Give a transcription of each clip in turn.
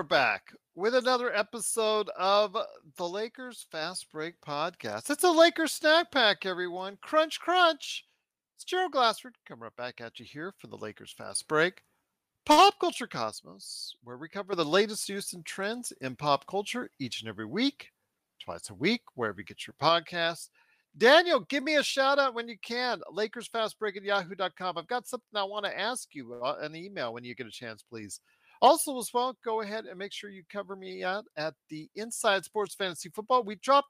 we're back with another episode of the Lakers Fast Break Podcast. It's a Lakers snack pack, everyone. Crunch, crunch. It's Gerald Glassford coming right back at you here for the Lakers Fast Break. Pop Culture Cosmos, where we cover the latest news and trends in pop culture each and every week, twice a week, wherever you get your podcasts. Daniel, give me a shout out when you can. Lakers Fast Break at yahoo.com. I've got something I want to ask you uh, an email when you get a chance, please. Also, as well, go ahead and make sure you cover me out at the Inside Sports Fantasy Football. We drop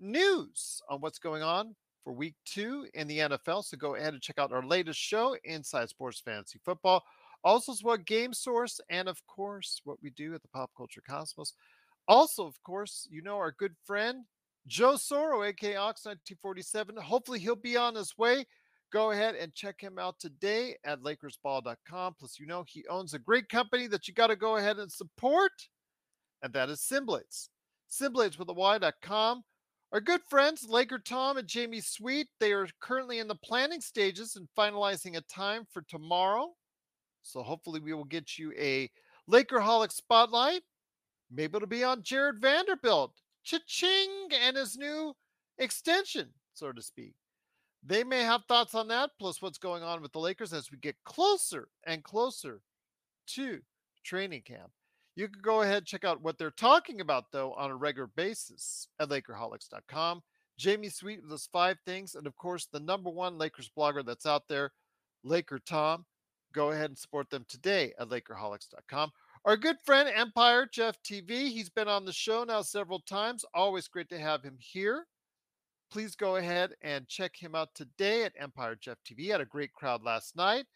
news on what's going on for week two in the NFL. So go ahead and check out our latest show, Inside Sports Fantasy Football. Also, as well, Game Source, and of course, what we do at the Pop Culture Cosmos. Also, of course, you know our good friend Joe Soro, aka Ox 1947. Hopefully, he'll be on his way. Go ahead and check him out today at LakersBall.com. Plus, you know he owns a great company that you got to go ahead and support, and that is SynBlades. SynBlades with a Y.com. Our good friends, Laker Tom and Jamie Sweet, they are currently in the planning stages and finalizing a time for tomorrow. So hopefully we will get you a Lakerholic spotlight. Maybe it'll be on Jarred Vanderbilt, cha-ching, and his new extension, so to speak. They may have thoughts on that, plus what's going on with the Lakers as we get closer and closer to training camp. You can go ahead and check out what they're talking about, though, on a regular basis at Lakerholics.com. Jamie Sweet with those five things, and of course, the number one Lakers blogger that's out there, Laker Tom. Go ahead and support them today at Lakerholics.com. Our good friend Empire Jeff TV, he's been on the show now several times. Always great to have him here please go ahead and check him out today at Empire Jeff TV. Had a great crowd last night.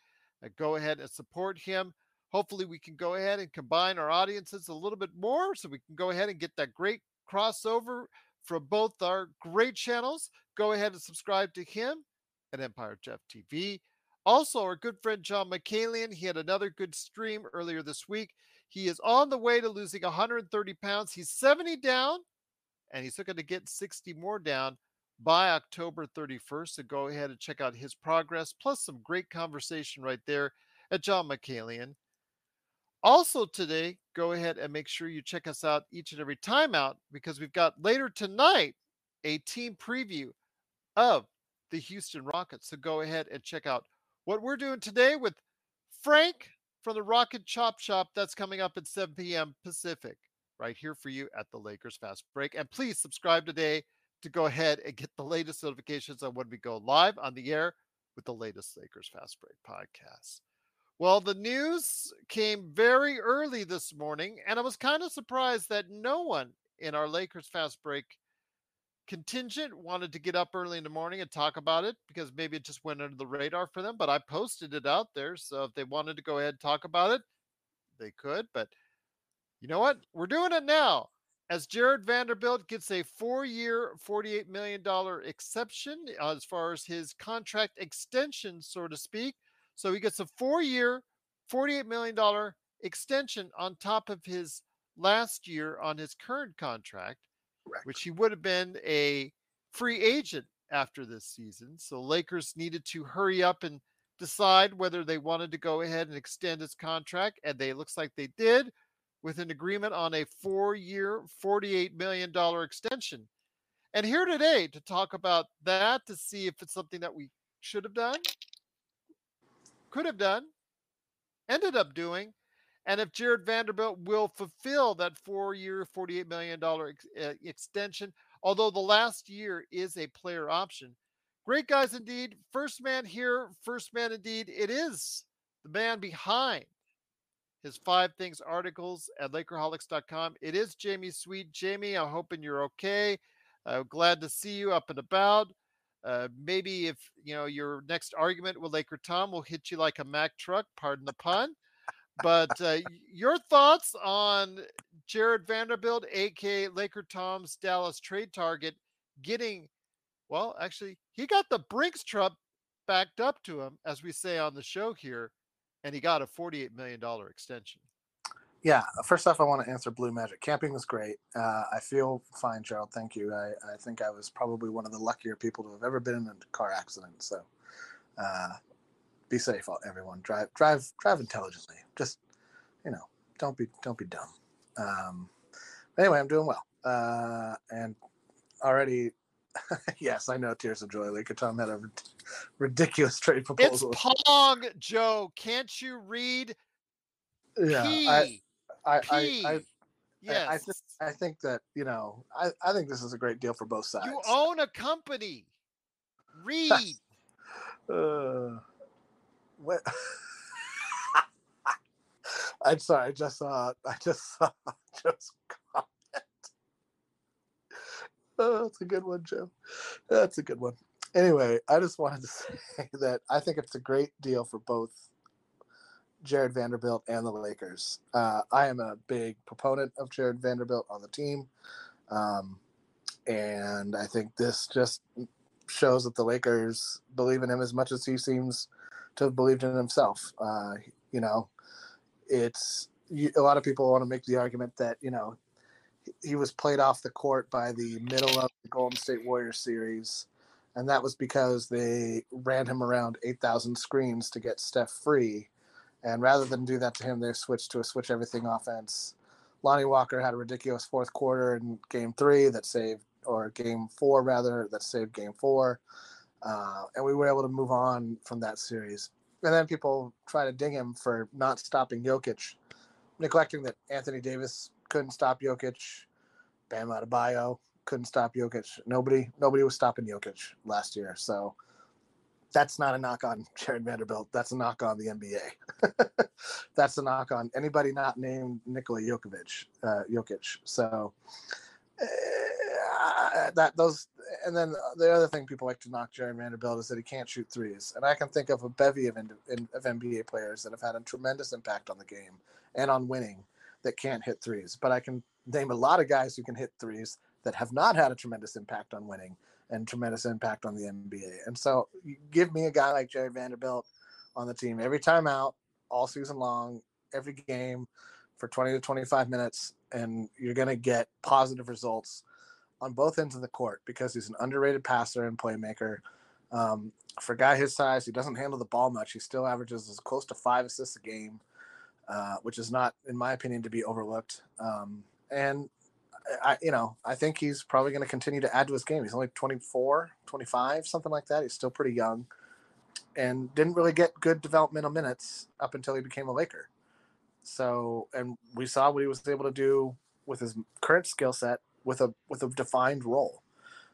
Uh, go ahead and support him. Hopefully, we can go ahead and combine our audiences a little bit more so we can go ahead and get that great crossover from both our great channels. Go ahead and subscribe to him at Empire Jeff TV. Also, our good friend John Mikaelian, he had another good stream earlier this week. He is on the way to losing 130 pounds. He's 70 down, and he's looking to get 60 more down by October 31st. So go ahead and check out his progress, plus some great conversation right there at John Mikaelian. Also, today, go ahead and make sure you check us out each and every time out because we've got later tonight a team preview of the Houston Rockets. So go ahead and check out what we're doing today with Frank from the Rocket Chop Shop. That's coming up at 7 p.m. Pacific, right here for you at the Lakers Fast Break. And please subscribe today to go ahead and get the latest notifications on when we go live on the air with the latest Lakers Fast Break podcast. Well, the news came very early this morning, and I was kind of surprised that no one in our Lakers Fast Break contingent wanted to get up early in the morning and talk about it because maybe it just went under the radar for them. But I posted it out there. So if they wanted to go ahead and talk about it, they could. But you know what? We're doing it now as Jarred Vanderbilt gets a four year, $48 million exception uh, as far as his contract extension, so to speak. So he gets a four year, $48 million extension on top of his last year on his current contract, Correct. which he would have been a free agent after this season. So Lakers needed to hurry up and decide whether they wanted to go ahead and extend his contract, and they looks like they did with an agreement on a four-year, $48 million extension. And here today to talk about that, to see if it's something that we should have done, could have done, ended up doing, and if Jarred Vanderbilt will fulfill that four-year, $48 million ex- uh, extension, although the last year is a player option. Great guys indeed. First man here, first man indeed. It is the man behind his five things articles at Lakerholics.com. It is Jamie Sweet. Jamie, I'm hoping you're okay. Uh, glad to see you up and about. Uh, maybe if you know your next argument with Laker Tom will hit you like a Mack truck, pardon the pun. But uh, your thoughts on Jarred Vanderbilt, aka Laker Tom's Dallas trade target, getting well, actually, he got the Brinks truck backed up to him, as we say on the show here, and he got a $48 million extension. Yeah, first off, I want to answer Blue Magic. Camping was great. Uh, I feel fine, Gerald. Thank you. I, I think I was probably one of the luckier people to have ever been in a car accident. So, uh, be safe, everyone. Drive, drive, drive intelligently. Just, you know, don't be, don't be dumb. Um, anyway, I'm doing well. Uh, and already, yes, I know Tears of Joy. Laker Tom had a ridiculous trade proposal. It's Pong, Joe. Can't you read? Yeah, P. I, I, P. I, I, yes. I, th- I think that you know, I, I think this is a great deal for both sides. you own a company. Read. Uh, what? I'm sorry. I just saw. I just saw Joe's comment. Oh, that's a good one, Joe. That's a good one. Anyway, I just wanted to say that I think it's a great deal for both Jarred Vanderbilt and the Lakers. Uh, I am a big proponent of Jarred Vanderbilt on the team, um, and I think this just shows that the Lakers believe in him as much as he seems to have believed in himself. Uh, you know, it's you, a lot of people want to make the argument that you know he was played off the court by the middle of the Golden State Warriors series, and that was because they ran him around 8,000 screens to get Steph free. And rather than do that to him, they switched to a switch everything offense. Lonnie Walker had a ridiculous fourth quarter in game three that saved, or game four rather, that saved game four. Uh, and we were able to move on from that series. And then people try to ding him for not stopping Jokic, neglecting that Anthony Davis couldn't stop Jokic. Bam Adebayo couldn't stop Jokic. Nobody, nobody was stopping Jokic last year. So that's not a knock on Jarred Vanderbilt. That's a knock on the NBA. that's a knock on anybody not named Nikola Jokovic, uh, Jokic. So uh, that those, and then the other thing people like to knock Jarred Vanderbilt is that he can't shoot threes. And I can think of a bevy of, of NBA players that have had a tremendous impact on the game and on winning that can't hit threes. But I can name a lot of guys who can hit threes that have not had a tremendous impact on winning and tremendous impact on the NBA. And so give me a guy like Jerry Vanderbilt on the team every time out, all season long, every game for 20 to 25 minutes, and you're going to get positive results on both ends of the court because he's an underrated passer and playmaker. Um, for a guy his size, he doesn't handle the ball much. He still averages as close to five assists a game, uh, which is not, in my opinion, to be overlooked. Um, and I, you know, I think he's probably going to continue to add to his game. He's only 24, 25, something like that. He's still pretty young and didn't really get good developmental minutes up until he became a Laker. So, and we saw what he was able to do with his current skill set with a with a defined role.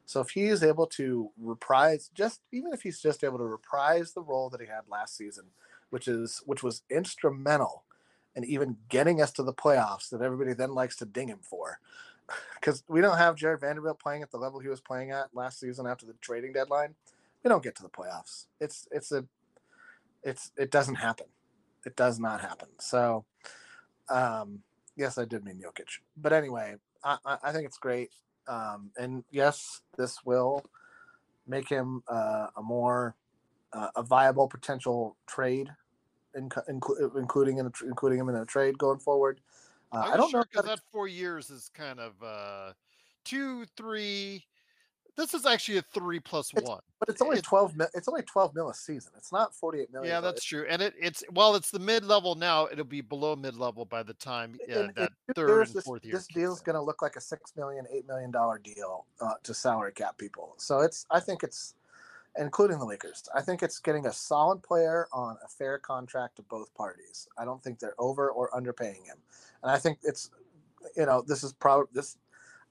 So if he is able to reprise just even if he's just able to reprise the role that he had last season, which is which was instrumental in even getting us to the playoffs that everybody then likes to ding him for. Because we don't have Jarred Vanderbilt playing at the level he was playing at last season after the trading deadline. We don't get to the playoffs. It's it's a it's it doesn't happen. It does not happen. So um yes, I did mean Jokic. But anyway, I, I think it's great. Um, and yes, this will make him uh, a more uh, a viable potential trade, in, inclu- including in a, including him in a trade going forward. Uh, I don't sure know because that four years is kind of uh, two, three, This is actually a three plus It's- one. But it's only It- twelve. Mil- it's only twelve mil a season. It's not forty eight million. Yeah, that's true. And it, it's while it's the mid level now, it'll be below mid level by the time in- uh, in that third years, and this, fourth year. this deal's in. going to look like a six million, eight million dollar deal uh, to salary cap people. So it's, I think it's, including the Lakers. I think it's getting a solid player on a fair contract to both parties. I don't think they're over or underpaying him, and I think it's, you know, this is probably this.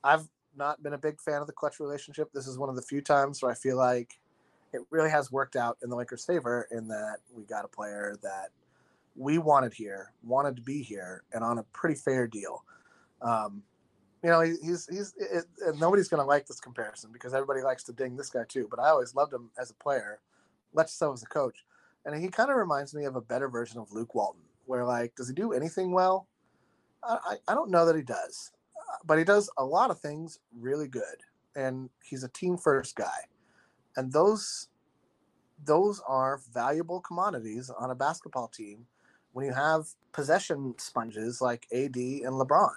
I've not been a big fan of the Klutch relationship. This is one of the few times where I feel like it really has worked out in the Lakers' favor in that we got a player that we wanted here, wanted to be here, and on a pretty fair deal. Um, you know, he, he's he's it, nobody's going to like this comparison because everybody likes to ding this guy too. But I always loved him as a player, less so as a coach, and he kind of reminds me of a better version of Luke Walton, where like, does he do anything well? I, I, I don't know that he does, uh, but he does a lot of things really good, and he's a team first guy, and those those are valuable commodities on a basketball team when you have possession sponges like AD and LeBron.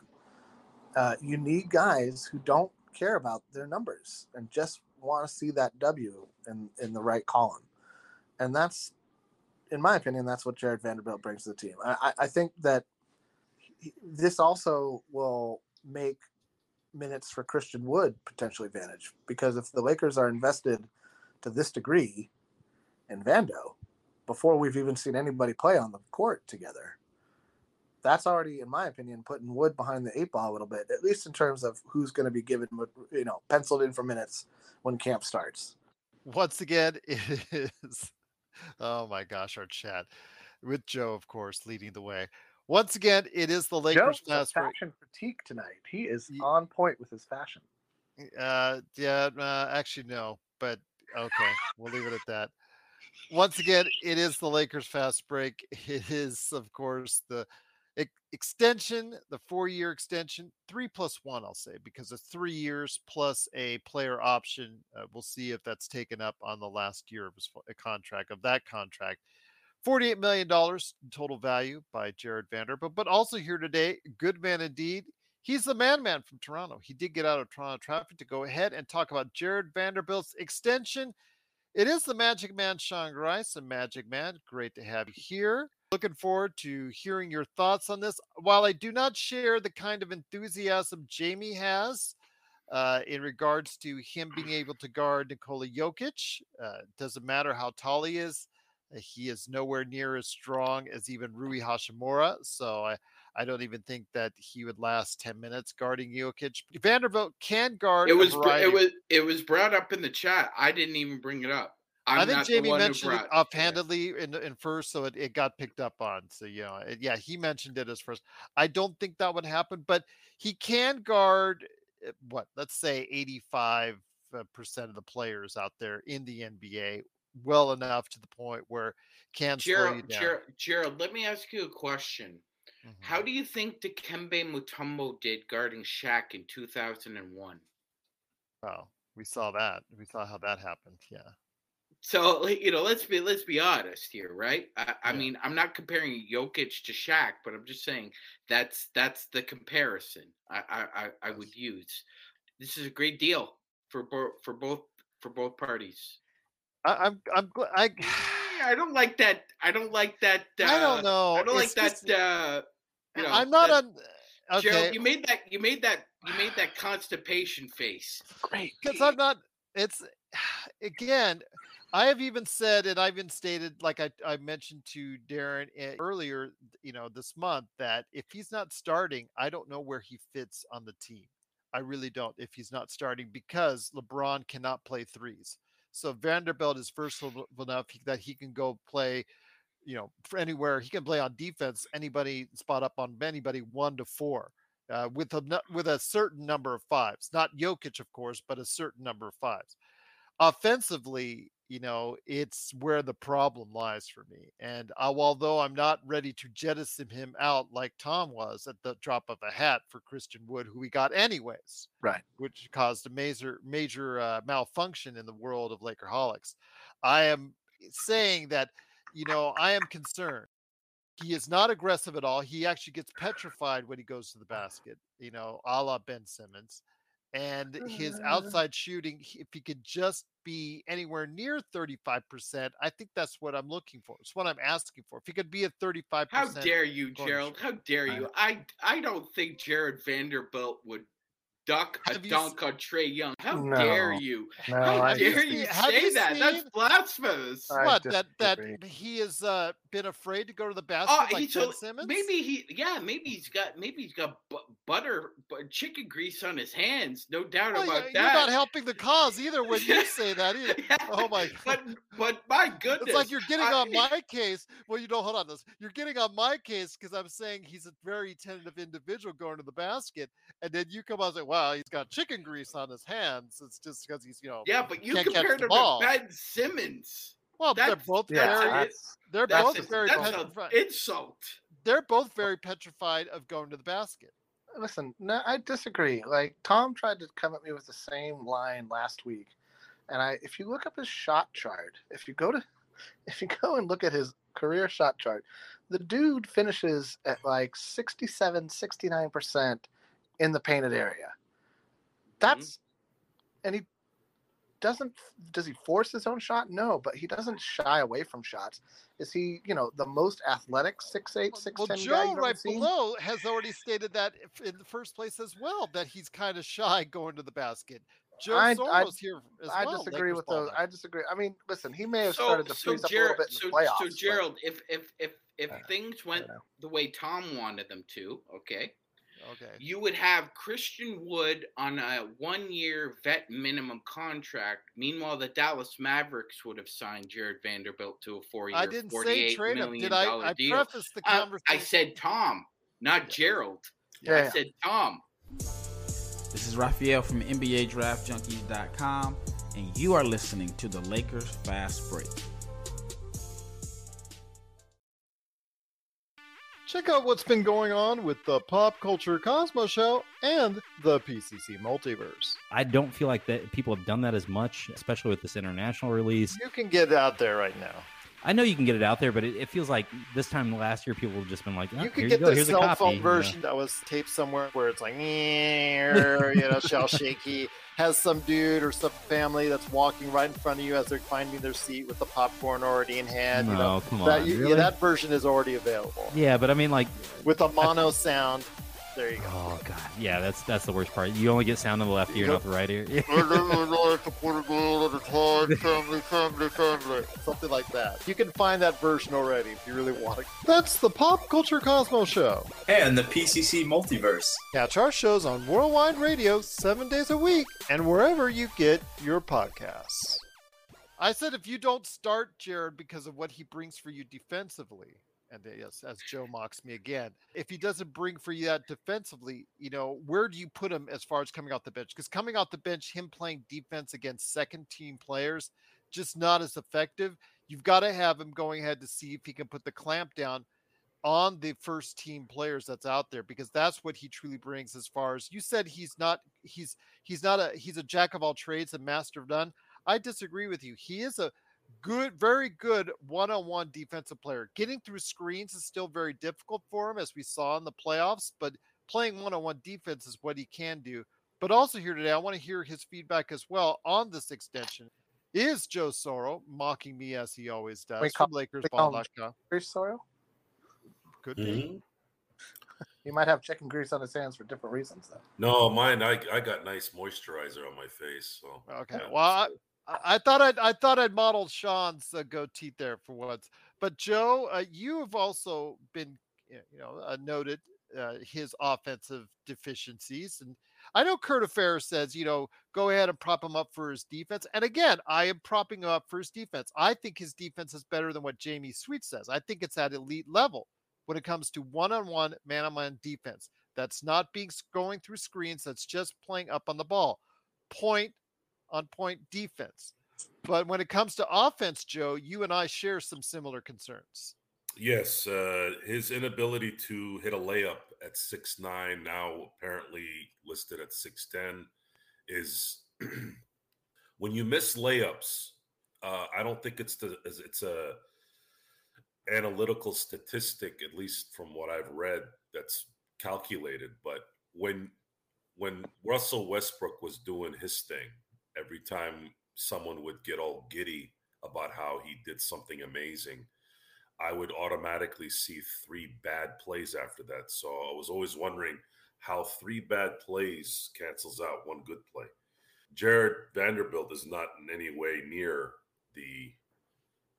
Uh, you need guys who don't care about their numbers and just want to see that W in, in the right column. And that's, in my opinion, that's what Jarred Vanderbilt brings to the team. I, I- think that he- this also will make minutes for Christian Wood potentially advantage because if the Lakers are invested to this degree in Vando before we've even seen anybody play on the court together, that's already, in my opinion, putting Wood behind the eight ball a little bit, at least in terms of who's going to be given, you know, penciled in for minutes when camp starts. Once again, it is. Oh my gosh, our chat with Joe, of course, leading the way. Once again, it is the Lakers break. fashion critique tonight. He is on point with his fashion. Uh, yeah, uh, actually, no, but okay, we'll leave it at that. Once again, it is the Lakers fast break. It is, of course, the extension, the four year extension, three plus one, I'll say, because it's three years plus a player option. Uh, we'll see if that's taken up on the last year of his contract, of that contract. $48 million in total value by Jarred Vanderbilt, but also here today, good man indeed. He's the man man from Toronto. He did get out of Toronto traffic to go ahead and talk about Jarred Vanderbilt's extension. It is the Magic Man, Sean Grice, the Magic Man. Great to have you here. Looking forward to hearing your thoughts on this. While I do not share the kind of enthusiasm Jamie has uh, in regards to him being able to guard Nikola Jokic, uh, doesn't matter how tall he is. uh, He is nowhere near as strong as even Rui Hachimura. So I, I don't even think that he would last 10 minutes guarding Jokic. Vanderbilt can guard It was it was it was brought up in the chat. I didn't even bring it up. I'm I think Jamie mentioned it offhandedly in, in first, so it, it got picked up on. So, you know, it- yeah, he mentioned it as first. I don't think that would happen, but he can guard uh, what, let's say 85% of the players out there in the NBA well enough to the point where can Gerald. Gerald, Gerald, let me ask you a question. Mhm. How do you think Dikembe Mutombo did guarding Shaq in 2001? Well, we saw that. We saw how that happened. Yeah. So you know, let's be let's be honest here, right? I, I Yeah. mean, I'm not comparing Jokic to Shaq, but I'm just saying that's that's the comparison I I, I, would use. This is a great deal for bo- for both for both parties. I, I'm, I'm, gl- I, I don't like that. I don't like that. Uh, I don't know. I don't like It's that. just- uh, you know, I'm not that- on. Okay. Gerald, you made that. You made that. You made that constipation face. Great. because I'm not. It's again. I have even said, and I've even stated, like I, I mentioned to Darren eh, earlier, you know, this month, that if he's not starting, I don't know where he fits on the team. I really don't. If he's not starting, because LeBron cannot play threes, so Vanderbilt is versatile enough that he can go play, you know, for anywhere. He can play on defense, anybody spot up on anybody one to four uh, with a with a certain number of fives. Not Jokic, of course, but a certain number of fives. Offensively, you know, it's where the problem lies for me. And uh, although I'm not ready to jettison him out like Tom was at the drop of a hat for Christian Wood, who we got anyways, Right. which caused a major major uh, malfunction in the world of Lakerholics, I am saying that, you know, I am concerned he is not aggressive at all. He actually gets petrified when he goes to the basket, you know, a la Ben Simmons. And his Uh. outside shooting, if he could just be anywhere near 35%, I think that's what I'm looking for. It's what I'm asking for. If he could be at 35%. How dare you, Gerald? How dare you? I I don't think Jarred Vanderbilt would duck a Have you dunk on Trae Young. How No. dare you? No, How I dare just- you have say you that? That's seen- blasphemous. I what that that he has uh, been afraid to go to the basket Oh, like he's Ben Simmons? maybe he yeah maybe he's got maybe he's got bu- butter bu- chicken grease on his hands no doubt Well, about you're, that you're not helping the cause either when you say that either. Yeah, Oh my but but my goodness It's like you're getting I- on my case. Well, you know, hold on. This you're getting on my case because I'm saying he's a very tentative individual going to the basket, and then you come out and say, "Wow, he's got chicken grease on his hands." It's just because he's, you know, yeah but you can't catch compared the him to Ben Simmons well, they're both Yeah, very, that's, they're that's, both a, very that's petrified. an insult They're both very petrified of going to the basket. listen, no, I disagree. Like Tom tried to come at me with the same line last week, and I, if you look up his shot chart, if you go to, if you go and look at his career shot chart, the dude finishes at like 67, 69 percent in the painted area. That's, and he doesn't. Does he force his own shot? No, but he doesn't shy away from shots. Is he, you know, the most athletic six eight, six Well, ten guy Joe you've ever right seen? below has already stated that in the first place as well that he's kind of shy going to the basket. Joe I- I- Soros here as I well. disagree Lakers with those. I disagree. I mean, listen, he may have so started to so freeze up a Gerald little bit in so, the playoffs. so but- Gerald if if if if Uh, things went the way Tom wanted them to okay Okay. you would have Christian Wood on a one year vet minimum contract. Meanwhile, the Dallas Mavericks would have signed Jarred Vanderbilt to a four year, I didn't say trade him. Did I? I deal. prefaced the uh, I- conversation. I said Tom, not Gerald. Yeah, I yeah. said Tom. This is Raphael from NBADraftJunkies.com, and you are listening to the Lakers Fast Break. Check out what's been going on with the Pop Culture Cosmos Show and the PCC Multiverse. I don't feel like that people have done that as much, especially with this international release. You can get it out there right now. I know you can get it out there, but it, it feels like this time last year people have just been like, "Oh, You could get go, the cell copy," phone you know. version that was taped somewhere where it's like, you know, shell shaky. Has some dude or some family that's walking right in front of you as they're finding their seat with the popcorn already in hand. No, you know, come on, that, you- yeah, that version is already available Yeah, but I mean, like, with a mono sound. There you go. oh god, yeah, that's that's the worst part. You only get sound on the left ear, not the right ear. Something like that. You can find that version already if you really want it. That's the Pop Culture Cosmos Show. and the PCC Multiverse. Catch our shows on Worldwide Radio seven days a week and wherever you get your podcasts. I said if you don't start Jarred because of what he brings for you defensively, and yes, as Joe mocks me again, if he doesn't bring for you that defensively, you know, where do you put him as far as coming off the bench? Because coming off the bench, him playing defense against second team players, just not as effective. You've got to have him going ahead to see if he can put the clamp down on the first team players that's out there because that's what he truly brings as far as you said he's not he's he's not a he's a jack of all trades a master of none i disagree with you he is a good very good one-on-one defensive player getting through screens is still very difficult for him as we saw in the playoffs but playing one-on-one defense is what he can do but also here today i want to hear his feedback as well on this extension is joe soro mocking me as he always does We from call- we lakersball.com Grease soil. could be Mhm. He might have chicken grease on his hands for different reasons, though. No, mine. I I got nice moisturizer on my face. So Okay. yeah, Well, I, it's good. I thought I'd I thought I'd modeled Sean's uh, goatee there for once. But Joe, uh, you have also been, you know, uh, noted uh, his offensive deficiencies, and I know Kurt Affair says, you know, go ahead and prop him up for his defense. And again, I am propping him up for his defense. I think his defense is better than what Jamie Sweet says. I think it's at elite level when it comes to one-on-one, man-on-man defense. That's not being going through screens. That's just playing up on the ball. Point on point defense. But when it comes to offense, Joe, you and I share some similar concerns. yes, uh, his inability to hit a layup at six nine, now apparently listed at six ten, is when you miss layups. Uh, I don't think it's the it's a analytical statistic, at least from what I've read, that's calculated. But when when Russell Westbrook was doing his thing, every time someone would get all giddy about how he did something amazing, I would automatically see three bad plays after that. So I was always wondering how three bad plays cancels out one good play. Jared Vanderbilt is not in any way near the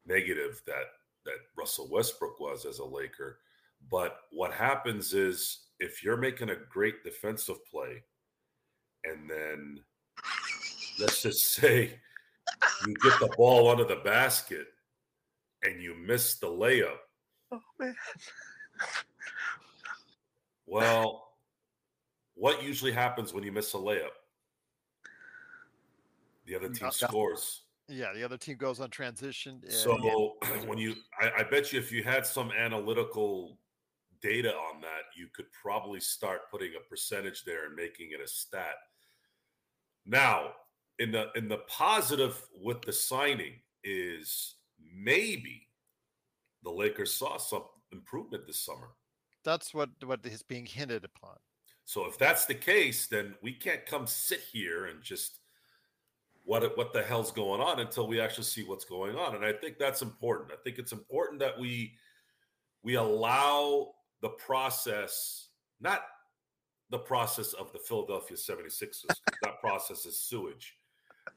negative that that Russell Westbrook was as a Laker. But what happens is if you're making a great defensive play and then let's just say you get the ball under the basket and you miss the layup. Oh man. Well, what usually happens when you miss a layup? The other team scores. Yeah, the other team goes on transition. and- So when you, I, I bet you if you had some analytical data on that, you could probably start putting a percentage there and making it a stat. Now, in the in the positive with the signing is maybe the Lakers saw some improvement this summer. that's what what is being hinted upon. So if that's the case, then we can't come sit here and just what what the hell's going on until we actually see what's going on. And I think that's important. I think it's important that we we allow the process, not the process of the Philadelphia 76ers. that process is sewage.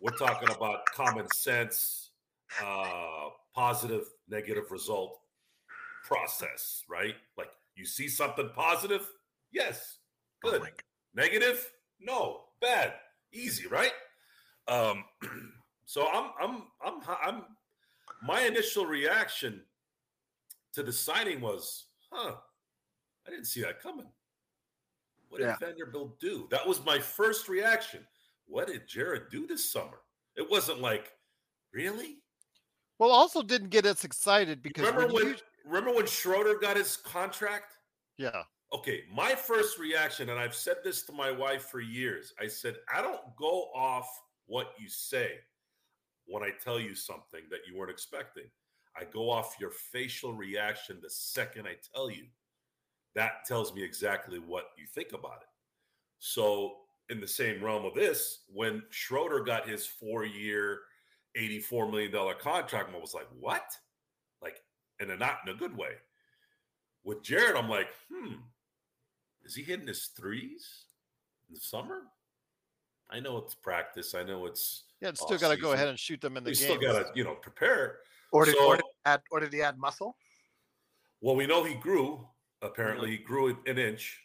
We're talking about common sense, uh, positive, negative result process, right? Like you see something positive, yes, Oh good. my Negative, no, bad, easy, right? Um, so I'm, I'm, I'm, I'm. My initial reaction to the signing was, huh, I didn't see that coming. What did Yeah. Vanderbilt do? That was my first reaction. What did Jarred do this summer? It wasn't like, really? Well, also didn't get us excited because remember when when? you- Remember when Schroeder got his contract? yeah, Okay, my first reaction, and I've said this to my wife for years. I said, I don't go off what you say when I tell you something that you weren't expecting. I go off your facial reaction the second I tell you. That tells me exactly what you think about it. So, in the same realm of this, when Schroeder got his four year, $84 million contract, I was like, what? Like, and not in a good way. With Jarred, I'm like, hmm, is he hitting his threes in the summer? I know it's practice. I know it's yeah, it's still got to go ahead and shoot them in the you game. still got to you know prepare. Or did, So- or, did he add, or did he add muscle? Well, we know he grew. Apparently, he grew an inch.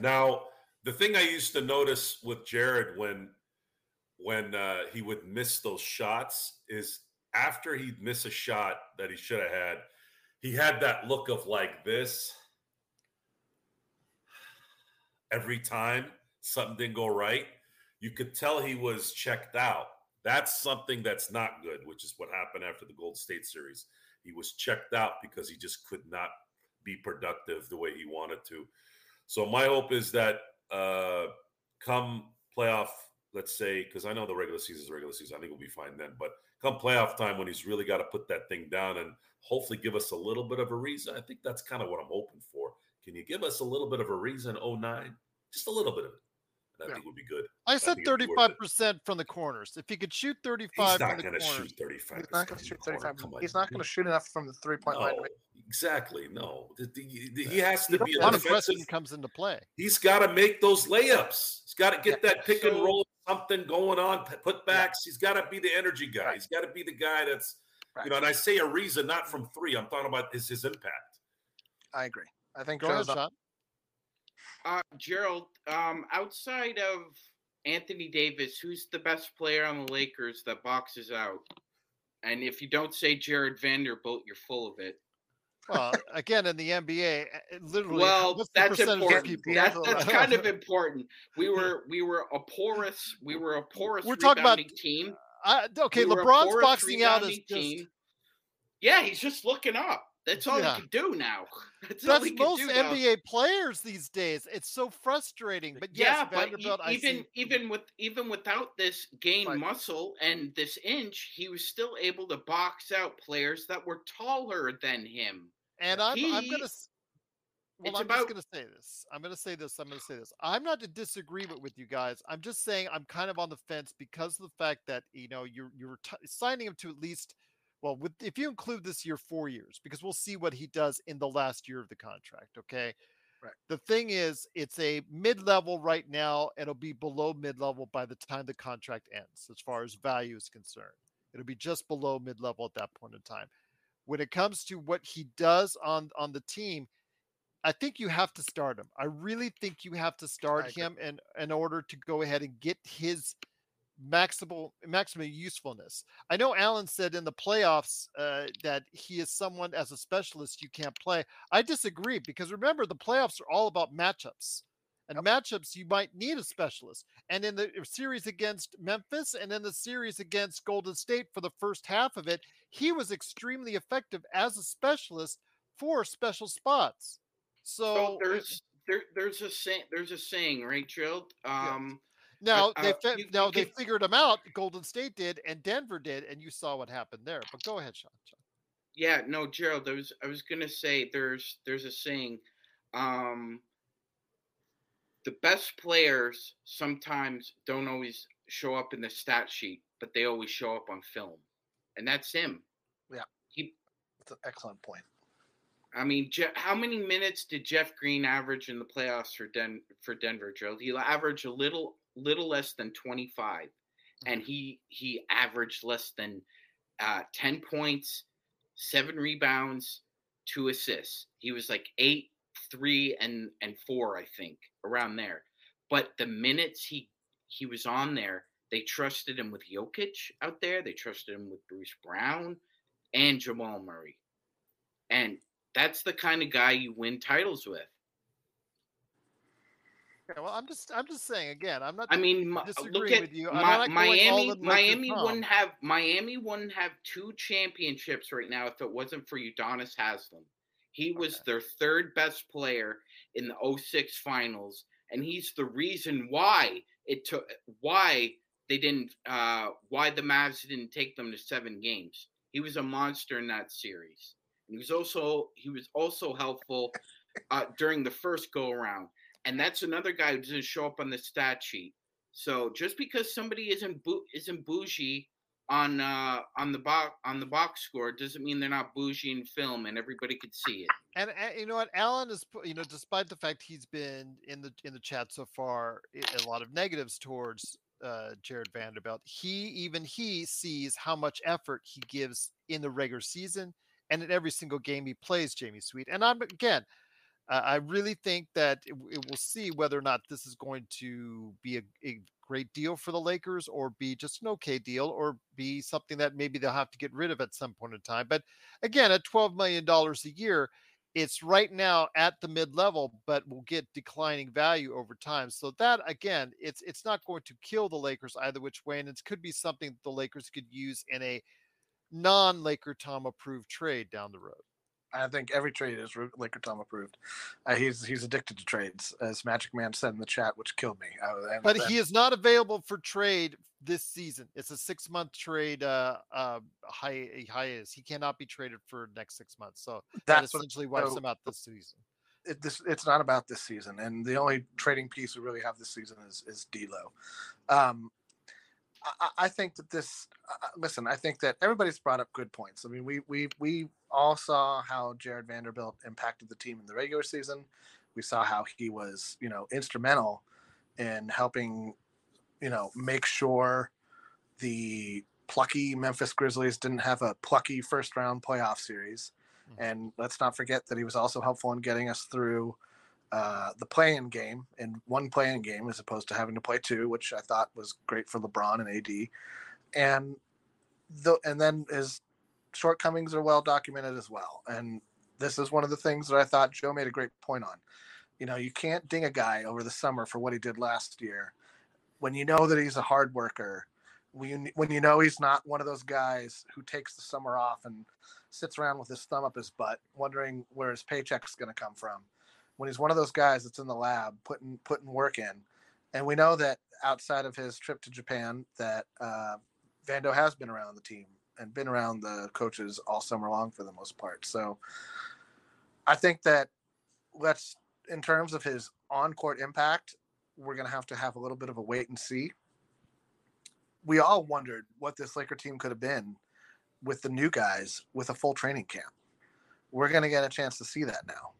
Now, the thing I used to notice with Jarred when when uh, he would miss those shots is after he'd miss a shot that he should have had, he had that look of like this every time something didn't go right. You could tell he was checked out. That's something that's not good, which is what happened after the Gold State series. He was checked out because he just could not be productive the way he wanted to. So my hope is that uh, come playoff, let's say, because I know the regular season is regular season, I think we'll be fine then. But come playoff time when he's really got to put that thing down and hopefully give us a little bit of a reason. I think that's kind of what I'm hoping for. Can you give us a little bit of a reason? 09? just a little bit of it. And I Yeah. think would be good. I said think it'd be worth thirty-five it. percent from the corners. If he could shoot He's thirty-five from not the going to corners, shoot 35. He's not going to shoot 35. He's not going to shoot enough from the three point line. No, make- exactly. No, The- the- the- he has to be don't a Von want defensive. Preston comes into play. He's got to make those layups. He's got to get that pick and roll, something going on, p- put backs. He's got to be the energy guy. He's got to be the guy that's, Right. you know, and I say a reason, not from three. I'm talking about his, his impact. I agree. I think Go ahead, Joe's on- Sean. Uh, Gerald, um, outside of Anthony Davis, who's the best player on the Lakers that boxes out? And if you don't say Jarred Vanderbilt, you're full of it. Well, again, in the NBA, uh, literally, Well, that's important. people? That, that's kind of important. We were we were a porous we were a porous We're talking about- team. I, okay, We LeBron's boxing out is just. team. Yeah, he's just looking up. That's all Yeah. he can do now. That's, That's he most do now. NBA players these days. It's so frustrating. But yes, yeah, but e- Vanderbilt, I even see. even with even without this gain Right. muscle and this inch, he was still able to box out players that were taller than him. And I'm I'm gonna well, it's I'm about just going to say this. I'm going to say this. I'm going to say this. I'm not in disagreement with you guys. I'm just saying I'm kind of on the fence because of the fact that you know you're you're t- signing him to at least, well, with if you include this year, four years, because we'll see what he does in the last year of the contract. Okay. Right. The thing is, it's a mid-level right now. and It'll be below mid-level by the time the contract ends, as far as value is concerned. It'll be just below mid-level at that point in time. When it comes to what he does on on the team, I think you have to start him. I really think you have to start him in in order to go ahead and get his maximal maximum usefulness. I know Alan said in the playoffs uh, that he is someone as a specialist you can't play. I disagree because remember the playoffs are all about matchups. And matchups you might need a specialist. And in the series against Memphis and in the series against Golden State for the first half of it, he was extremely effective as a specialist for special spots. So, so there's there, there's a saying there's a saying right Gerald um now uh, they fi- you- now you they can- figured them out. Golden State did, and Denver did, and you saw what happened there. But go ahead, Sean. Sean. Yeah, no, Gerald, I was I was gonna say there's there's a saying, um the best players sometimes don't always show up in the stat sheet, but they always show up on film. And that's him. Yeah. He That's an excellent point. I mean, Je- how many minutes did Jeff Green average in the playoffs for Den for Denver, Gerald? He averaged a little little less than 25 and he he averaged less than uh, 10 points, seven rebounds, two assists. He was like eight, three, and and four, I think, around there. But the minutes he he was on there, they trusted him with Jokic out there. They trusted him with Bruce Brown and Jamal Murray, and that's the kind of guy you win titles with. Yeah, well, I'm just I'm just saying again. I'm not. I mean, disagreeing look at with you. I'm not going Miami. Miami wouldn't have Miami wouldn't have two championships right now if it wasn't for Udonis Haslem. He was Okay. their third best player in the 06 finals, and he's the reason why it took why they didn't uh why the Mavs didn't take them to seven games. He was a monster in that series. And he was also he was also helpful uh, during the first go around. And that's another guy who doesn't show up on the stat sheet. So just because somebody isn't bou- isn't bougie on uh, on the box on the box score doesn't mean they're not bougie in film and everybody could see it. And, and you know what, Alan is you know despite the fact he's been in the in the chat so far, a lot of negatives towards uh, Jarred Vanderbilt. He even he sees how much effort he gives in the regular season and in every single game he plays. Jamie Sweet, and I'm again. Uh, I really think that it, it will see whether or not this is going to be a, a great deal for the Lakers or be just an okay deal or be something that maybe they'll have to get rid of at some point in time. But again, at $12 million a year, it's right now at the mid level, but will get declining value over time. So that again, it's it's not going to kill the Lakers either which way, and it could be something that the Lakers could use in a non-Laker Tom approved trade down the road. I think every trade is Laker Tom approved. Uh, he's he's addicted to trades, as Magic Man said in the chat, which killed me. I, But he is not available for trade this season. It's a six-month trade uh, uh, hi- hiatus. He cannot be traded for next six months. So that that's what essentially wipes so- him out this season. it, this it's not about this season, and the only trading piece we really have this season is is D'Lo. Um, I, I- think that this. Uh, listen, I think that everybody's brought up good points. I mean, we we we all saw how Jarred Vanderbilt impacted the team in the regular season. We saw how he was, you know, instrumental in helping, you know, make sure the plucky Memphis Grizzlies didn't have a plucky first round playoff series. And let's not forget that he was also helpful in getting us through uh, the play-in game in one play-in game as opposed to having to play two, which I thought was great for LeBron and AD. And the and then his shortcomings are well documented as well. And this is one of the things that I thought Joe made a great point on. You know, you can't ding a guy over the summer for what he did last year when you know that he's a hard worker. When you, when you know he's not one of those guys who takes the summer off and sits around with his thumb up his butt, wondering where his paycheck's going to come from. When he's one of those guys that's in the lab putting putting work in, and we know that outside of his trip to Japan, that uh, Vando has been around the team and been around the coaches all summer long for the most part. So I think that let's in terms of his on-court impact, we're going to have to have a little bit of a wait and see. We all wondered what this Laker team could have been with the new guys with a full training camp. We're going to get a chance to see that now.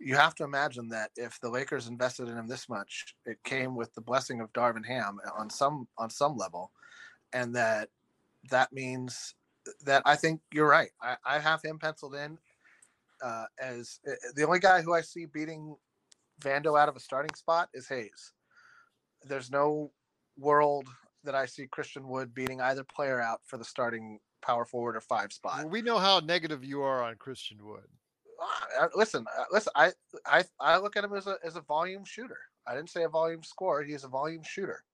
You have to imagine that if the Lakers invested in him this much, it came with the blessing of Darvin Ham on some on some level, and that that means that I think you're right. I, I have him penciled in uh, as uh, the only guy who I see beating Vando out of a starting spot is Hayes. There's no world that I see Christian Wood beating either player out for the starting power forward or five spot. Well, we know how negative you are on Christian Wood. Uh, listen, uh, listen. I, I I look at him as a as a volume shooter. I didn't say a volume scorer. He's a volume shooter.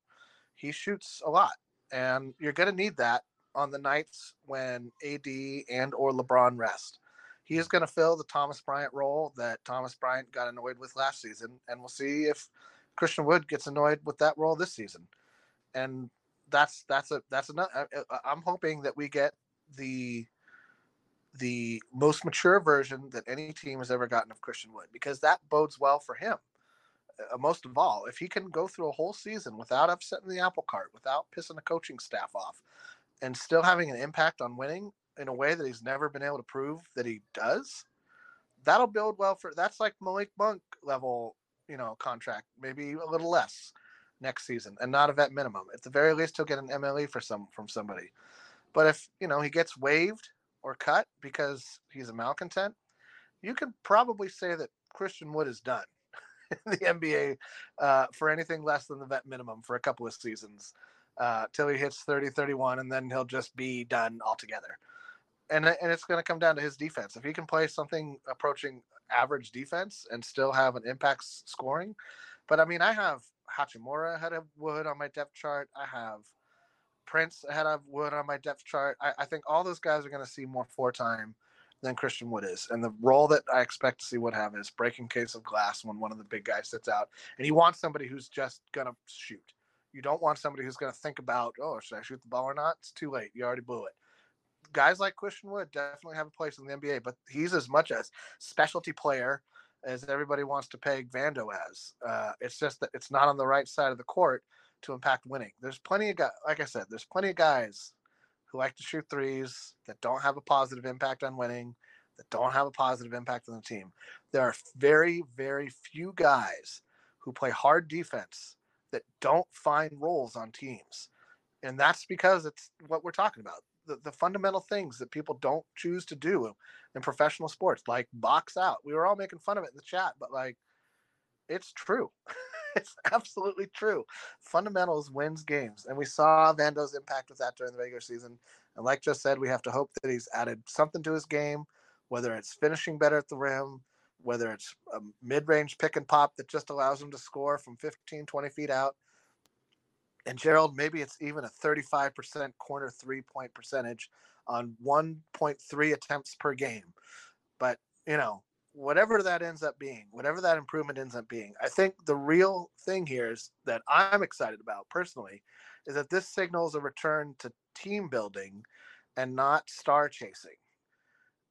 He shoots a lot, and you're going to need that on the nights when AD and or LeBron rest he is going to fill the Thomas Bryant role that Thomas Bryant got annoyed with last season, and we'll see if Christian Wood gets annoyed with that role this season. And that's that's a that's enough. I'm hoping that we get the the most mature version that any team has ever gotten of Christian Wood because that bodes well for him. Uh, most of all, if he can go through a whole season without upsetting the apple cart, without pissing the coaching staff off, and still having an impact on winning, in a way that he's never been able to prove that he does, that'll build well for that's like Malik Monk level, you know, contract, maybe a little less next season and not a vet minimum. At the very least he'll get an MLE for some from somebody. But if, you know, he gets waived or cut because he's a malcontent, you can probably say that Christian Wood is done in the NBA uh, for anything less than the vet minimum for a couple of seasons uh, till he hits 30, 31, and then he'll just be done altogether and and it's going to come down to his defense. If he can play something approaching average defense and still have an impact scoring, but I mean, I have Hachimura ahead of Wood on my depth chart. I have Prince ahead of Wood on my depth chart. I, I think all those guys are going to see more floor time than Christian Wood is, and the role that I expect to see Wood have is breaking case of glass when one of the big guys sits out, and he wants somebody who's just going to shoot. You don't want somebody who's going to think about, oh, should I shoot the ball or not? It's too late. You already blew it guys like Christian Wood definitely have a place in the NBA, but he's as much a specialty player as everybody wants to peg Vando as. Uh, it's just that it's not on the right side of the court to impact winning. There's plenty of guys, like I said, there's plenty of guys who like to shoot threes that don't have a positive impact on winning, that don't have a positive impact on the team. There are very, very few guys who play hard defense that don't find roles on teams. And that's because it's what we're talking about the, the fundamental things that people don't choose to do in professional sports, like box out. We were all making fun of it in the chat, but like it's true. it's absolutely true. Fundamentals wins games. And we saw Vando's impact with that during the regular season. And like just said, we have to hope that he's added something to his game, whether it's finishing better at the rim, whether it's a mid range pick and pop that just allows him to score from 15, 20 feet out, and Gerald, maybe it's even a 35% corner three point percentage on 1.3 attempts per game. But, you know, whatever that ends up being, whatever that improvement ends up being, I think the real thing here is that I'm excited about personally is that this signals a return to team building and not star chasing.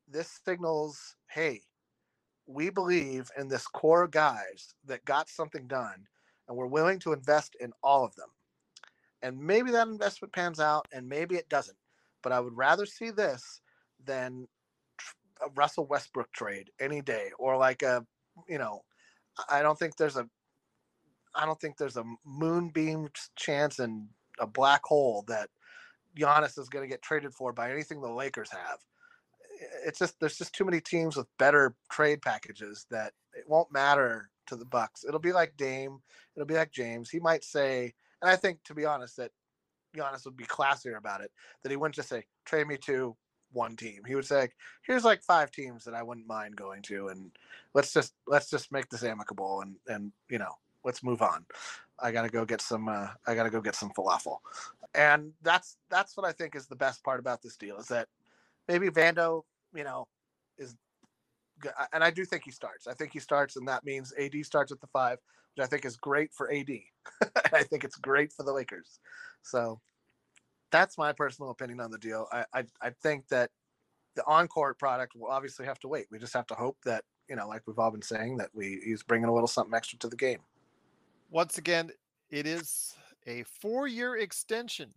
This signals, hey, we believe in this core guys that got something done and we're willing to invest in all of them and maybe that investment pans out and maybe it doesn't. But I would rather see this than a Russell Westbrook trade any day or like a, you know, I don't think there's a, I don't think there's a moonbeam chance in a black hole that Giannis is going to get traded for by anything the Lakers have. It's just there's just too many teams with better trade packages that it won't matter to the Bucks. It'll be like Dame. It'll be like James. He might say, and I think, to be honest, that Giannis would be classier about it. That he wouldn't just say, trade me to one team. He would say, here's like five teams that I wouldn't mind going to, and let's just let's just make this amicable, and and you know, let's move on. I gotta go get some. Uh, I gotta go get some falafel, and that's that's what I think is the best part about this deal is that maybe Vando, you know, is and I do think he starts. I think he starts, and that means AD starts at the five, which I think is great for AD. I think it's great for the Lakers. So that's my personal opinion on the deal. I, I, I think that the on-court product will obviously have to wait. We just have to hope that you know, like we've all been saying, that we he's bringing a little something extra to the game. Once again, it is a four-year extension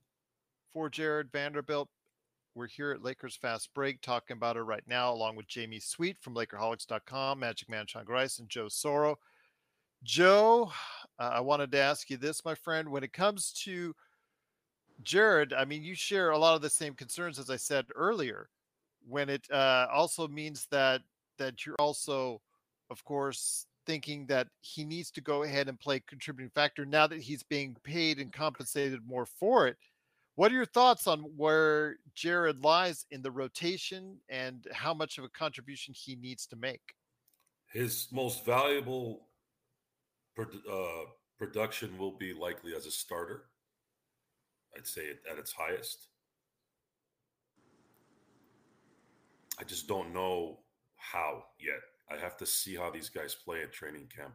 for Jarred Vanderbilt. We're here at Lakers Fast Break talking about it right now, along with Jamie Sweet from Lakerholics.com, Magic Man Sean Grice, and Joe Soro. Joe, uh, I wanted to ask you this, my friend. When it comes to Jarred, I mean, you share a lot of the same concerns as I said earlier. When it uh, also means that that you're also, of course, thinking that he needs to go ahead and play contributing factor now that he's being paid and compensated more for it. What are your thoughts on where Jarred lies in the rotation and how much of a contribution he needs to make? His most valuable uh, production will be likely as a starter. I'd say it at its highest. I just don't know how yet. I have to see how these guys play at training camp.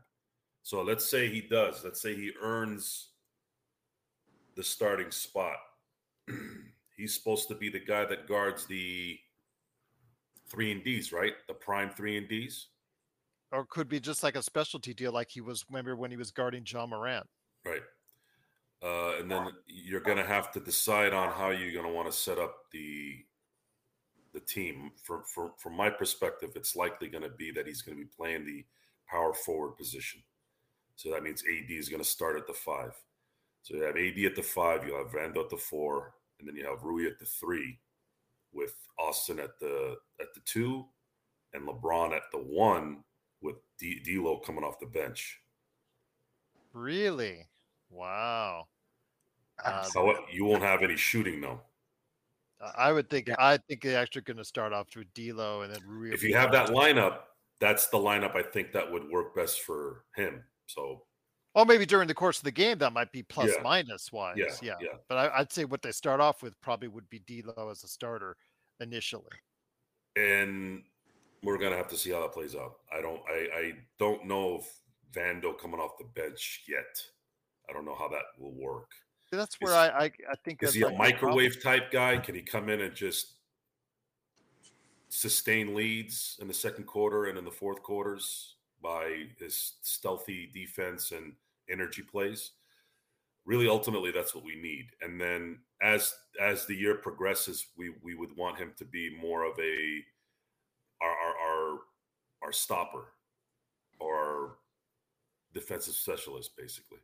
So let's say he does. Let's say he earns the starting spot he's supposed to be the guy that guards the three and D's, right? The prime three and D's. Or could be just like a specialty deal, like he was. Remember when he was guarding Ja Morant, right? Uh, and then you're going to have to decide on how you're going to want to set up the the team. From from from my perspective, it's likely going to be that he's going to be playing the power forward position. So that means AD is going to start at the five. So you have AD at the five, you have Vando at the four, and then you have Rui at the three, with Austin at the at the two, and LeBron at the one, with D- D'Lo coming off the bench. Really? Wow. Uh, so you won't have any shooting though. I would think. I think they're actually going to start off with D'Lo and then Rui. If you have that lineup, that's the lineup I think that would work best for him. So well, maybe during the course of the game that might be plus Yeah. minus wise. Yeah, Yeah, yeah. But I, I'd say what they start off with probably would be D'Lo as a starter initially. and we're gonna have to see how that plays out. I don't I, I don't know if Vando coming off the bench yet. I don't know how that will work. That's where Is- I, I I think Is he a like problem. microwave type guy? Can he come in and just sustain leads in the second quarter and in the fourth quarters by his stealthy defense and energy plays? Really, ultimately, that's what we need. And then as as the year progresses, we we would want him to be more of a our our our, our stopper or our defensive specialist, basically.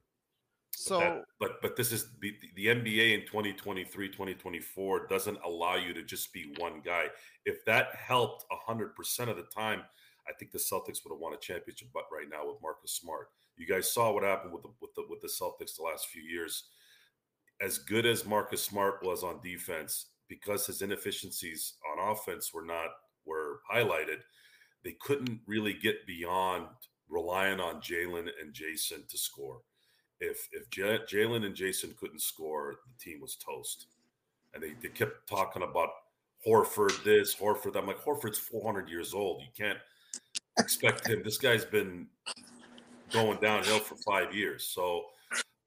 But So that- but but this is the, the NBA in 2023 2024 doesn't allow you to just be one guy. If that helped 100% of the time, I think the Celtics would have won a championship but right now with Marcus Smart. You guys saw what happened with the with the with the Celtics the last few years. As good as Marcus Smart was on defense, because his inefficiencies on offense were not were highlighted, they couldn't really get beyond relying on Jalen and Jayson to score if if J- Jalen and Jayson couldn't score, the team was toast. And they, they kept talking about Horford this, Horford. I'm like, Horford's 400 years old. You can't expect him. This guy's been going downhill for five years. So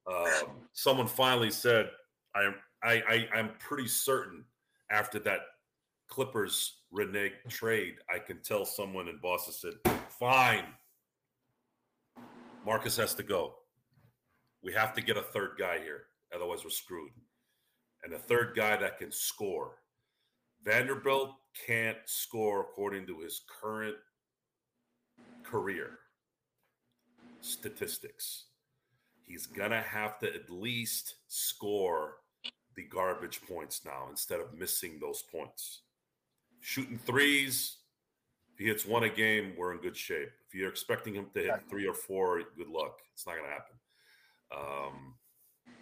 um, someone finally said, I, I, I, I'm pretty certain after that Clippers renege trade, I can tell someone in Boston said, fine. Marcus has to go we have to get a third guy here. Otherwise, we're screwed. And a third guy that can score. Vanderbilt can't score according to his current career statistics. He's to have to at least score the garbage points now instead of missing those points. Shooting threes, if he hits one a game, we're in good shape. If you're expecting him to hit three or four, good luck. It's not to happen. Um,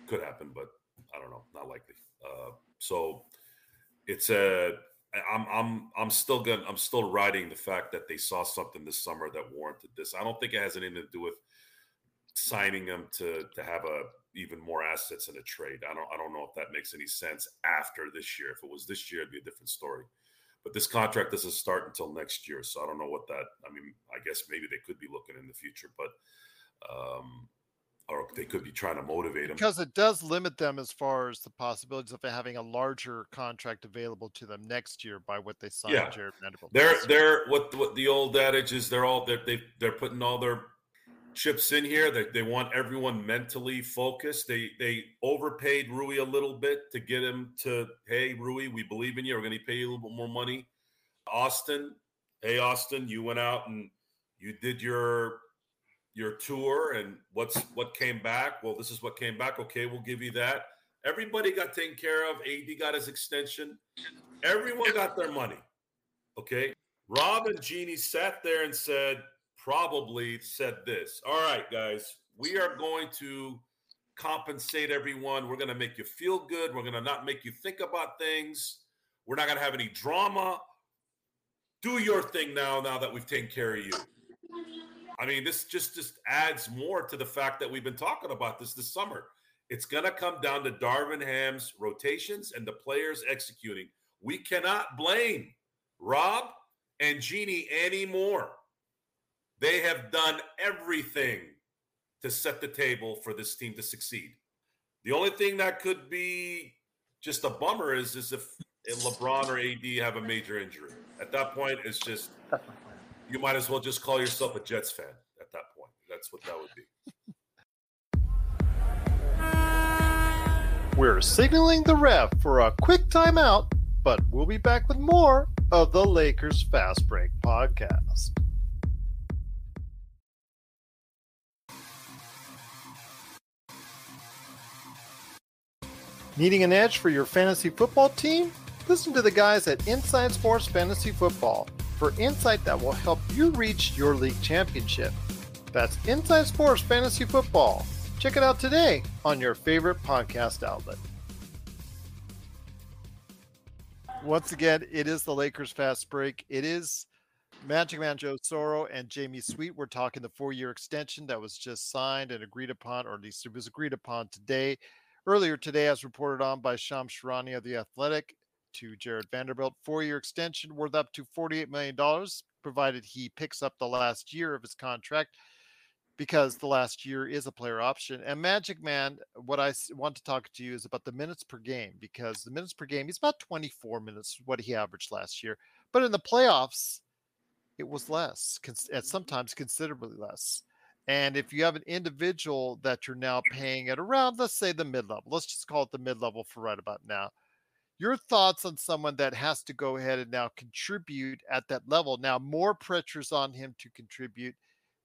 could happen, but I don't know, not likely. Uh, so it's a. I'm I'm I'm still gonna I'm still riding the fact that they saw something this summer that warranted this. I don't think it has anything to do with signing them to to have a even more assets in a trade. I don't I don't know if that makes any sense after this year. If it was this year, it'd be a different story. But this contract doesn't start until next year, so I don't know what that. I mean, I guess maybe they could be looking in the future, but um, or they could be trying to motivate him. Because it does limit them as far as the possibilities of having a larger contract available to them next year by what they signed Yeah. Jarred Vanderbilt. They're they're what what the old adage is. They're all they're they, they're putting all their chips in here. They they want everyone mentally focused. They they overpaid Rui a little bit to get him to hey Rui, we believe in you. We're going to pay you a little bit more money. Austin, hey Austin, you went out and you did your your tour and what's what came back. Well this is what came back. Okay we'll give you that. Everybody got taken care of. AD got his extension. Everyone got their money. Okay? Rob and Jeannie sat there and said probably said this. All right guys we are going to compensate everyone. We're going to make you feel good. We're going to not make you think about things. We're not going to have any drama. Do your thing now now that we've taken care of you I mean, this just just adds more to the fact that we've been talking about this this summer. It's going to come down to Darvin Ham's rotations and the players executing. We cannot blame Rob and Jeannie anymore. They have done everything to set the table for this team to succeed. The only thing that could be just a bummer is, is if LeBron or AD have a major injury. At that point, it's just. You might as well just call yourself a Jets fan at that point. That's what that would be. We're signaling the ref for a quick timeout, but we'll be back with more of the Lakers Fast Break podcast. Needing an edge for your fantasy football team? Listen to the guys at Inside Sports Fantasy Football for insight that will help you reach your league championship. That's Inside Sports Fantasy Football. Check it out today on your favorite podcast outlet. Once again, it is the Lakers fast break. It is Magic Man Joe Soro and Jamie Sweet. We're talking the four year extension that was just signed and agreed upon, or at least it was agreed upon today. Earlier today, as reported on by Shams Charania of The Athletic, to Jarred Vanderbilt, four year extension worth up to $48 million, provided he picks up the last year of his contract because the last year is a player option. And Magic Man, what I want to talk to you is about the minutes per game because the minutes per game, he's about 24 minutes, what he averaged last year. But in the playoffs, it was less, and sometimes considerably less. And if you have an individual that you're now paying at around, let's say the mid level, let's just call it the mid level for right about now. Your thoughts on someone that has to go ahead and now contribute at that level? Now, more pressure's on him to contribute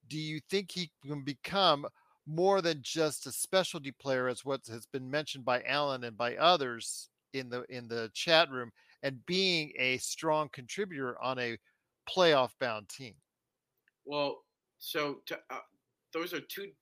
do you think he can become more than just a specialty player as what has been mentioned by Alan and by others in the in the chat room and being a strong contributor on a playoff bound team Well, so to, uh, those are two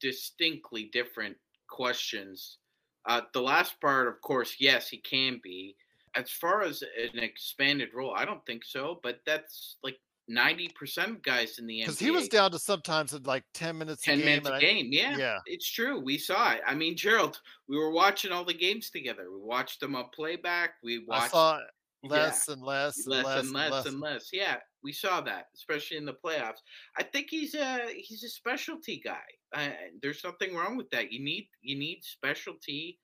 distinctly different questions. Uh, the last part, of course, yes, he can be. As far as an expanded role, I don't think so, but that's like 90% of guys in the NBA. because he was down to sometimes at like 10 minutes 10 a game minutes and a I- game. Yeah, yeah. it's true. We saw it. I mean, Gerald, we were watching all the games together. We watched them on playback. We I watched saw yeah, and less and less, less and less and less. Yeah, we saw that, especially in the playoffs. I think he's a he's a specialty guy. Uh, there's nothing wrong with that. You need you need specialty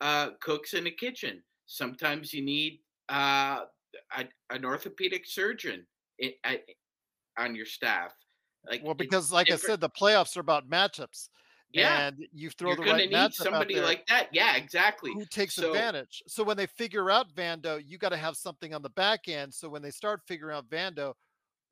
uh, cooks in the kitchen. Sometimes you need uh, a, an orthopedic surgeon i i on your staff. Like well because like i said the playoffs are about matchups yeah, and you throw you're the right need somebody like that. Yeah, exactly. who takes So- advantage. So when they figure out Vando, you got to have something on the back end. So when they start figuring out Vando,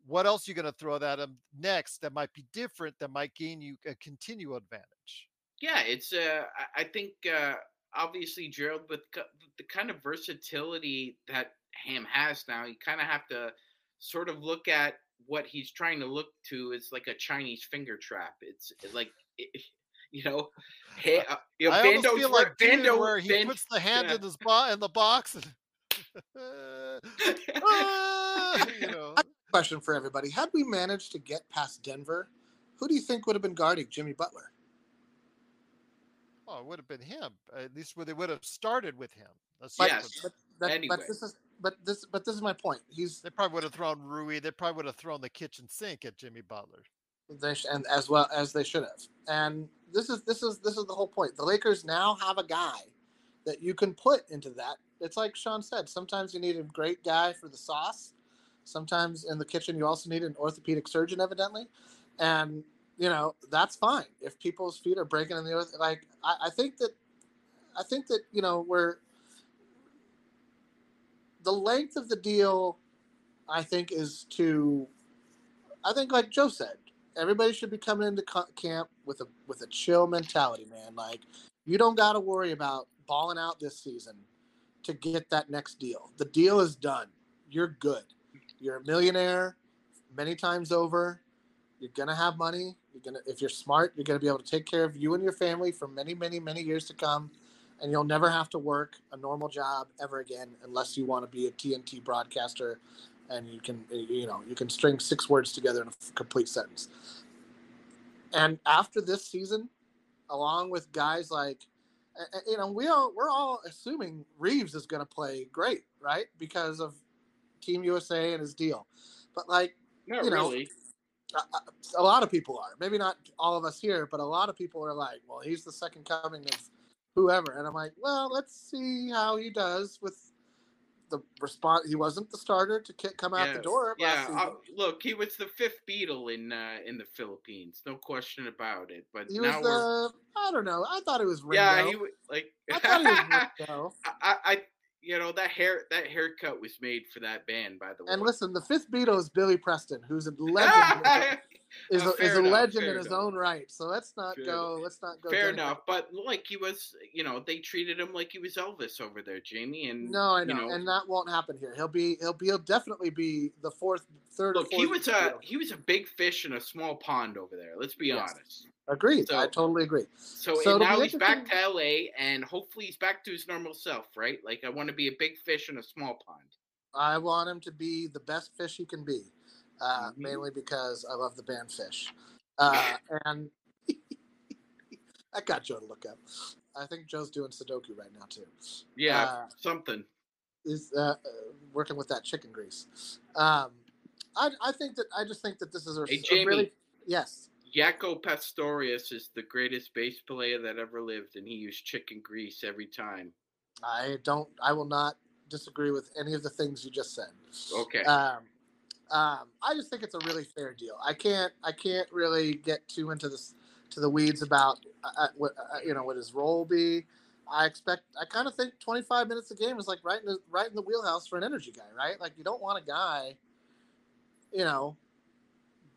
what else are you going to throw at them next that might be different that might gain you a continual advantage? Yeah, it's uh I- I think uh obviously Gerald with the kind of versatility that Ham has now, you kind of have to sort of look at what he's trying to look to is like a Chinese finger trap. It's like it, you know, hey, uh, you know, I almost Vando's feel wor- like Dude Vando- where he Van- puts the hand yeah. in his bo- in the box and Ah, you know. Question for everybody: Had we managed to get past Denver, who do you think would have been guarding Jimmy Butler? Oh, it would have been him. At least where they would have started with him. A But, but, that, Anyway. but this is but this but this is my point. He's They probably would have thrown Rui. They probably would have thrown the kitchen sink at Jimmy Butler. They sh- and as well as they should have. And this is this is this is the whole point. The Lakers now have a guy that you can put into that. It's like Sean said. Sometimes you need a great guy for the sauce. Sometimes in the kitchen you also need an orthopedic surgeon, evidently, and you know that's fine if people's feet are breaking in the earth. Like I, I think that I think that you know we're the length of the deal. I think is to I think like Joe said, everybody should be coming into camp with a with a chill mentality, man. Like you don't got to worry about balling out this season to get that next deal. The deal is done. You're good. You're a millionaire many times over. You're gonna have money. You're gonna if you're smart, you're gonna be able to take care of you and your family for many, many, many years to come. And you'll never have to work a normal job ever again unless you want to be a TNT broadcaster and you can eh, you know you can string six words together in a complete sentence. And after this season, along with guys like eh, eh, you know we all we're all assuming Reeves is going to play great, right? Because of Team USA and his deal. But like not you know, really. A, a lot of people are. Maybe not all of us here, but a lot of people are like, "Well, he's the second coming of whoever," and I'm like, "Well, let's see how he does with the response. He wasn't the starter to come out yes. the door. Yeah, uh, look, he was the fifth Beatle in uh, in the Philippines, no question about it. But he was the I don't know. I thought it was Ringo. Yeah, he was like I thought he was Ringo. I, I you know that hair that haircut was made for that band, by the way. And listen, the fifth Beatle is Billy Preston, who's a legend. Is uh, a, is a enough, legend in his enough. own right. So let's not Fair go. Let's not go. Fair enough, but like he was, you know, they treated him like he was Elvis over there, Jamie. And No, I you know, and that won't happen here. He'll be. He'll be. He'll definitely be the fourth, third. look, or fourth he was a he was a big fish in a small pond over there. Let's be Yes. honest. Agreed. So- I totally agree. So, So now he's back to LA, and hopefully he's back to his normal self, right? Like I want to be a big fish in a small pond. I want him to be the best fish he can be, uh, Mhm. mainly because I love the band Phish. Uh, and I got Joe to look up. I think Joe's doing Sudoku right now too. Yeah, Uh, something. Is uh, uh, working with that chicken grease. Um, I, I think that I just think that this is a, Hey, a Jamie. really yes. Jaco Pastorius is the greatest bass player that ever lived, and he used chicken grease every time. I don't. I will not disagree with any of the things you just said. Okay. Um, um, I just think it's a really fair deal. I can't. I can't really get too into this to the weeds about uh, uh, what uh, you know what his role be. I expect. I kind of think 25 minutes a game is like right in the right in the wheelhouse for an energy guy, right? Like you don't want a guy, you know,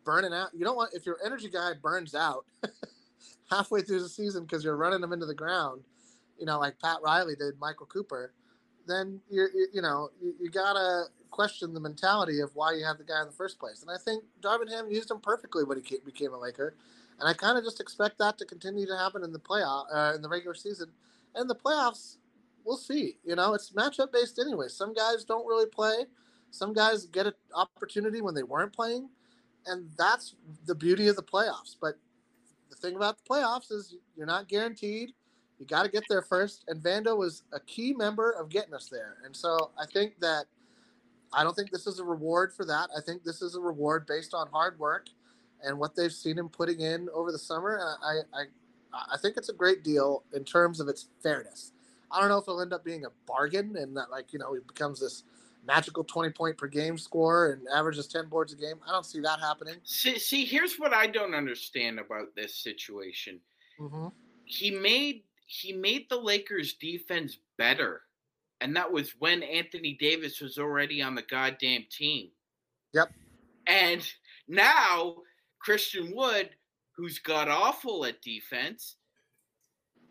burning out. You don't want if your energy guy burns out halfway through the season because you're running him into the ground, you know, like Pat Riley did Michael Cooper. Then you, you know you, you gotta question the mentality of why you have the guy in the first place. And I think Darvin Ham used him perfectly when he became a Laker, and I kind of just expect that to continue to happen in the playoff uh, in the regular season, and the playoffs. We'll see. You know, it's matchup based anyway. Some guys don't really play. Some guys get an opportunity when they weren't playing, and that's the beauty of the playoffs. But the thing about the playoffs is you're not guaranteed. You got to get there first, and Vando was a key member of getting us there. And so I think that I don't think this is a reward for that. I think this is a reward based on hard work and what they've seen him putting in over the summer. And I, I, I think it's a great deal in terms of its fairness. I don't know if it'll end up being a bargain and that, like, you know, it becomes this magical 20 point per game score and averages 10 boards a game. I don't see that happening. See, see, here's what I don't understand about this situation. Mm-hmm. He made he made the Lakers defense better. And that was when Anthony Davis was already on the goddamn team. Yep. And now Christian Wood, who's got awful at defense,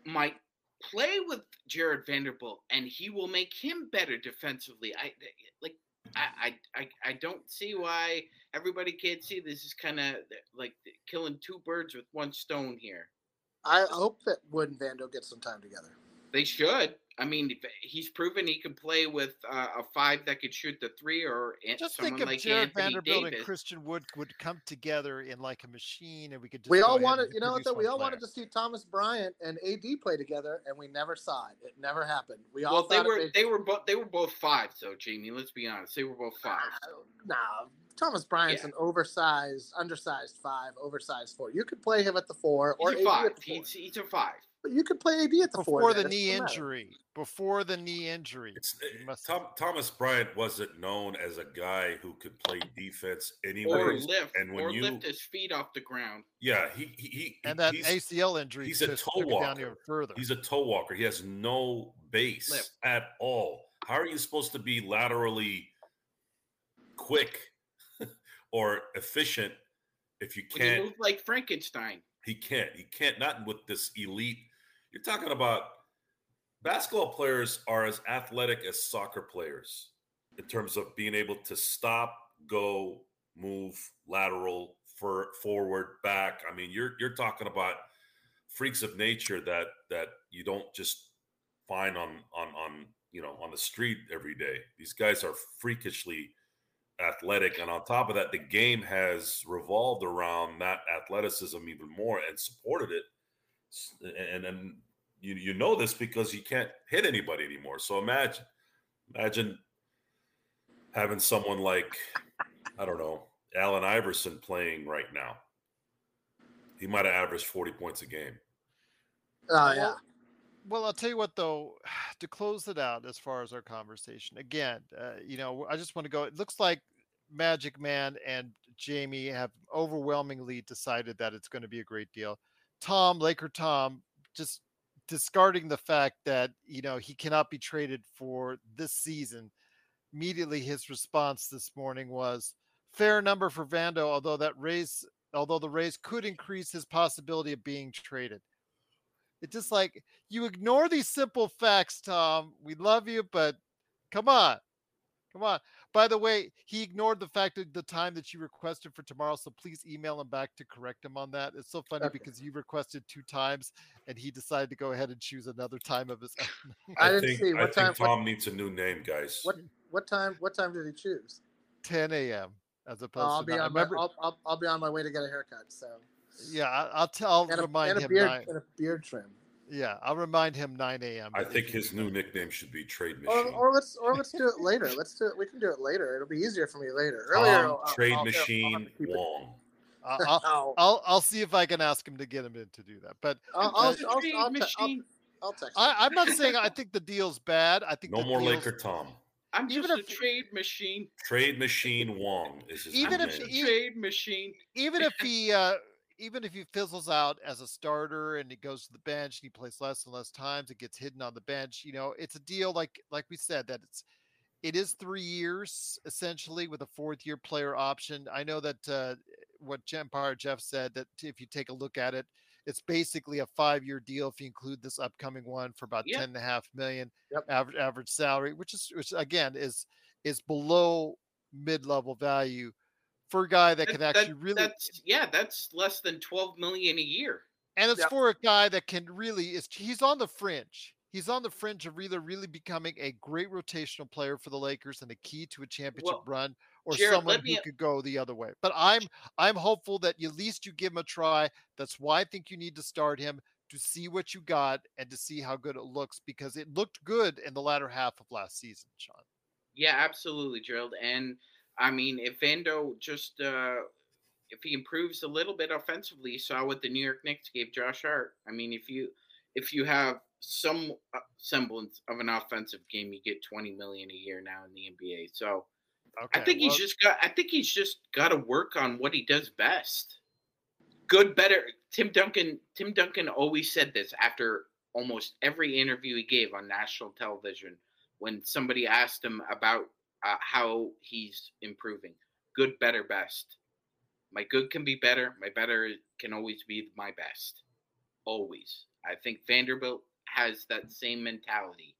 might play with Jarred Vanderbilt and he will make him better defensively. I like I I, I, I don't see why everybody can't see this is kind of like killing two birds with one stone here. I hope that Wood and Vando get some time together. They should. I mean, he's proven he can play with uh, a five that could shoot the three, or Just someone think if like Jarred Anthony Vanderbilt Davis. and Christian Wood would come together in like a machine, and we could. Just We all wanted, you know, what produce though, we all player. wanted to see Thomas Bryant and AD play together, and we never saw it. It never happened. We all well, they were they were both they were both fives though, Jamie. Let's be honest, they were both fives. Nah, Thomas Bryant's Yeah. an oversized, undersized five, oversized four. You could play him at the four or He's five. at the four. He's, he's a five. But you could play AD at the four before then. the knee doesn't matter. injury. Before the knee injury. Must- Tom, Thomas Bryant wasn't known as a guy who could play defense Or lift, and when or you, lift his feet off the ground. yeah, he he, he and that he's, ACL injury he's a toe took it down walker. further. He's a toe walker. He has no base Lift. at all. How are you supposed to be laterally quick or efficient if you can't? move like Frankenstein. He can't. He can't. Not with this elite. You're talking about basketball players are as athletic as soccer players in terms of being able to stop, go, move, lateral, for forward, back. I mean, you're you're talking about freaks of nature that that you don't just find on on on you know on the street every day. These guys are freakishly athletic, and on top of that, the game has revolved around that athleticism even more and supported it. And and you you know this because you can't hit anybody anymore. So imagine imagine having someone like I don't know Allen Iverson playing right now. He might have averaged forty points a game. Oh yeah. Well, well, I'll tell you what, though, to close it out as far as our conversation, again, uh, you know, I just want to go. It looks like Magic Man and Jamie have overwhelmingly decided that it's going to be a great deal. Tom, Laker Tom, just discarding the fact that, you know, he cannot be traded for this season. Immediately, his response this morning was fair number for Vando, although that raise, although the raise could increase his possibility of being traded. It's just like you ignore these simple facts, Tom. We love you, but come on. Come on. By the way, he ignored the fact that the time that you requested for tomorrow. So please email him back to correct him on that. It's so funny Okay. because you requested two times and he decided to go ahead and choose another time of his own. I I, didn't think see. I What think time- what- Tom needs a new name, guys. What what time? What time did he choose? 10 a.m. as Oh, opposed I'll to be nine. on my, I'll, I'll, I'll be on my way to get a haircut. So yeah, I- I'll tell. I'll and a, remind and a him. beard Nine, and a beard trim. Yeah, I'll remind him 9 a.m. I think his new nickname should be Trade Machine. or let's or let's do it later. Let's do it. We can do it later. It'll be easier for me later. Earlier, Tom I'll- I'll- Trade I'll- I'll Machine to keep it- Wong. I'll, I'll, I'll, I'll, I'll see if I can ask him to get him in to do that. But I'll, I'll, Just a I'll, trade I'll, te- I'll, machine. I'll text. I, him. I'm not saying I think the deal's bad. I think No the more deal's- Laker Tom. I'm Even just a if- trade machine. Trade Machine Wong is his Even new if name. he- Trade machine. even if he uh even if he fizzles out as a starter and he goes to the bench and he plays less and less times, it gets hidden on the bench. You know, it's a deal like like we said that it's it is three years essentially with a fourth year player option. I know that uh, what Empire Jeff said that if you take a look at it, it's basically a five year deal if you include this upcoming one for about Yep. ten and a half million Yep. average average salary, which is which again is is below mid level value for a guy that can actually that- really That's yeah. That's less than twelve million a year. and it's Yep. for a guy that can really is he's on the fringe. He's on the fringe of either really becoming a great rotational player for the Lakers and a key to a championship Well, run, or Jarred, someone who could go the other way. But I'm I'm hopeful that at least you give him a try. That's why I think you need to start him to see what you got and to see how good it looks because it looked good in the latter half of last season, Sean. Yeah, absolutely, Gerald. And I mean, if Vando just uh if he improves a little bit offensively, you saw what the New York Knicks gave Josh Hart. I mean, if you if you have some uh, semblance of an offensive game, you get twenty million a year now in the NBA. So Okay, I think well, he's just got. I think he's just got to work on what he does best. Good, better. Tim Duncan. Tim Duncan always said this after almost every interview he gave on national television. When somebody asked him about uh, how he's improving, good, better, best. My good can be better. My better can always be my best. Always. I think Vanderbilt has that same mentality.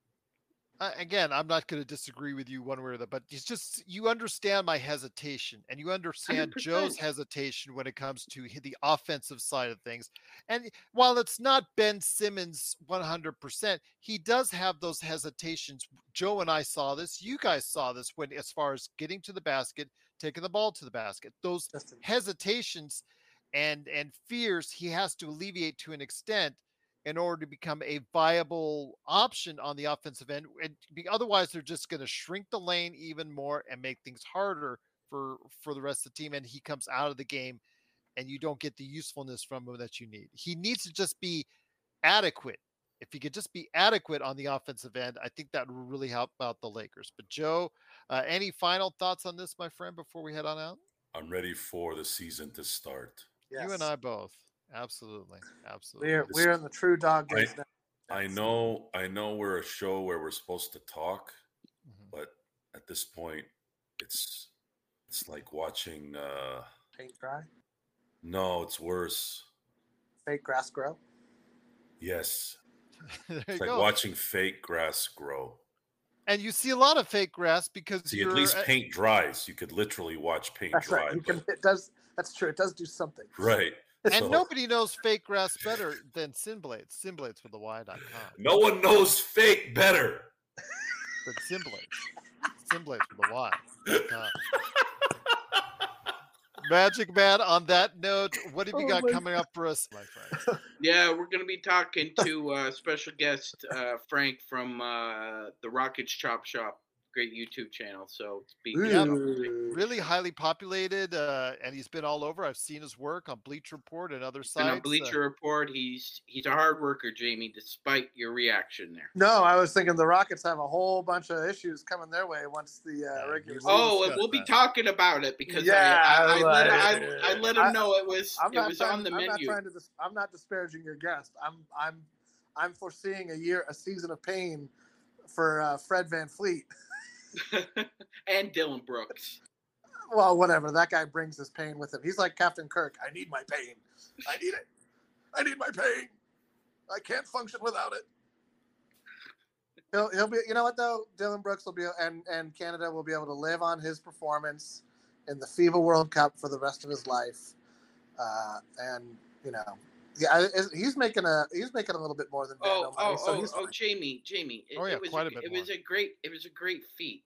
Uh, again, I'm not going to disagree with you one way or the, other, but it's just you understand my hesitation, and you understand 100%. Joe's hesitation when it comes to the offensive side of things. And while it's not Ben Simmons 100%, he does have those hesitations. Joe and I saw this. You guys saw this when, as far as getting to the basket, taking the ball to the basket, those hesitations and and fears he has to alleviate to an extent in order to become a viable option on the offensive end. And be, otherwise, they're just going to shrink the lane even more and make things harder for for the rest of the team. And he comes out of the game, and you don't get the usefulness from him that you need. He needs to just be adequate. If he could just be adequate on the offensive end, I think that would really help out the Lakers. But Joe, uh, any final thoughts on this, my friend, before we head on out? I'm ready for the season to start. You and I both. Absolutely. Absolutely. We're we're in the true dog I- days now. I know, I know we're a show where we're supposed to talk, Mhm. but at this point, it's it's like watching. uh Paint dry, No, it's worse. fake grass grow. Yes, there you it's like go. watching fake grass grow. and you see a lot of fake grass because See, you're at least paint dries. You could literally watch paint That's dry. right. You can. It does. That's true. It does do something. right. And So, nobody knows fake grass better than SynBlades. SynBlades with the Y.com. no one knows fake better. But SynBlades. SynBlades with the Y. .com. Magic Man, on that note, what have you Oh got my coming up for us, my friend? Yeah, we're going to be talking to uh, special guest uh, Frank from uh, the Rockets Chop Shop, great YouTube channel. So be Yeah, really highly populated, uh, and he's been all over. I've seen his work on Bleacher Report and other And sites. on uh, Bleacher Report, he's he's a hard worker, Jamie. Despite your reaction there. No, I was thinking the Rockets have a whole bunch of issues coming their way once the Yeah, uh, regular. Oh, and we'll be talking about it because Yeah, I, I, I, I let, him, I, I let him I- know it was I'm it not was trying, on the I'm not menu. trying to. Dis- I'm not disparaging your guest. I'm. I'm. I'm foreseeing a year, a season of pain for uh, Fred VanVleet. and Dillon Brooks. Well, whatever. That guy brings his pain with him. He's like Captain Kirk. I need my pain. I need it. I need my pain. I can't function without it. He'll, he'll be. You know what though? Dillon Brooks will be, and and Canada will be able to live on his performance in the FIBA World Cup for the rest of his life. Uh, and you know, yeah, he's making a he's making a little bit more than Oh, Vando oh, so oh, he's oh, fine. Jamie, Jamie. It, Oh, yeah, it was quite a, a bit It was a great, it was a great feat.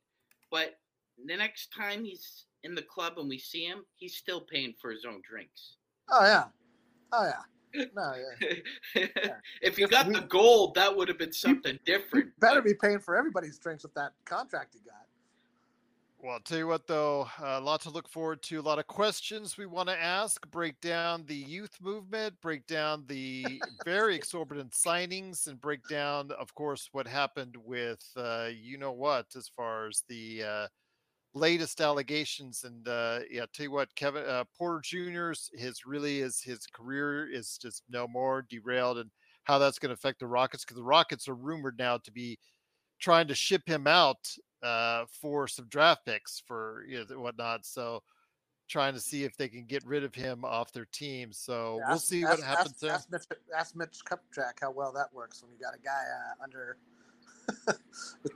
But the next time he's in the club and we see him, he's still paying for his own drinks. Oh yeah, oh yeah. No, yeah. if you got he- the gold, that would have been something different. Better but- be paying for everybody's drinks with that contract he got. Well, I'll tell you what, though, a lot to look forward to. A lot of questions we want to ask. Break down the youth movement. Break down the very exorbitant signings, and break down, of course, what happened with uh, you know what, as far as the uh, latest allegations. And uh, yeah, tell you what, Kevin uh, Porter Jr.'s his really is his career is just no more derailed, and how that's going to affect the Rockets because the Rockets are rumored now to be trying to ship him out uh, for some draft picks for you know whatnot. So trying to see if they can get rid of him off their team. So we'll Ask- see ask- what happens ask. Ask Mitch, ask Mitch Kupchak how well that works when you got a guy uh, under.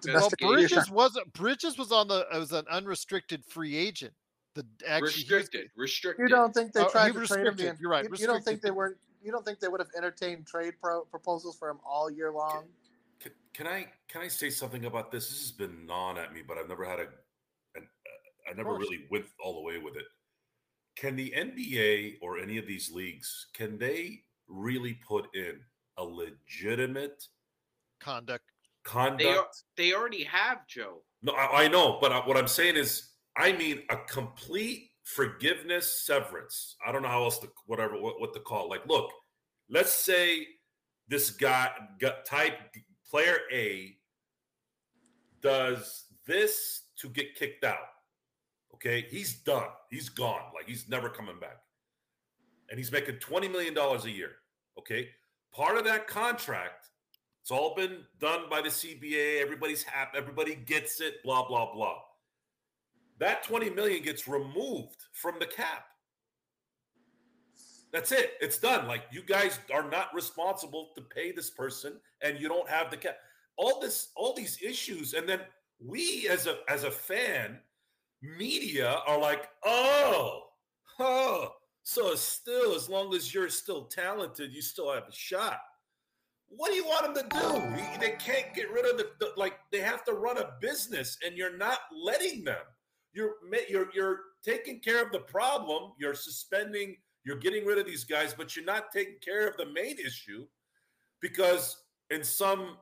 Well, well, Bridges- Bridges wasn't. Bridges was on the. It was an unrestricted free agent. The actually he restricted, restricted. You don't think they Oh, tried to trade him? The, You're right, You, you don't think they weren't? You don't think they would have entertained trade pro- proposals for him all year long? Can, can I can I say something about this? This has been gnawing at me, but I've never had a, an, uh, I never really went all the way with it. Can the NBA or any of these leagues can they really put in a legitimate conduct. conduct? They are, they already have Joe. No, I, I know, but I- what I'm saying is, I mean a complete forgiveness severance. I don't know how else to whatever what, what to call. it. Like, look, let's say this guy got type player A does this to get kicked out. Okay, he's done. He's gone. Like he's never coming back, and he's making twenty million dollars a year. Okay, part of that contract it's all been done by the CBA. Everybody's happy. Everybody gets it. Blah blah blah. That twenty million gets removed from the cap. That's it. It's done. Like you guys are not responsible to pay this person, and you don't have the cap. all this, all these issues, and then we as a as a fan, media are like, oh, oh, so still, as long as you're still talented, you still have a shot. What do you want them to do? They can't get rid of the, the like. They have to run a business, and you're not letting them. You're you're you're taking care of the problem. You're suspending. You're getting rid of these guys, but you're not taking care of the main issue because in some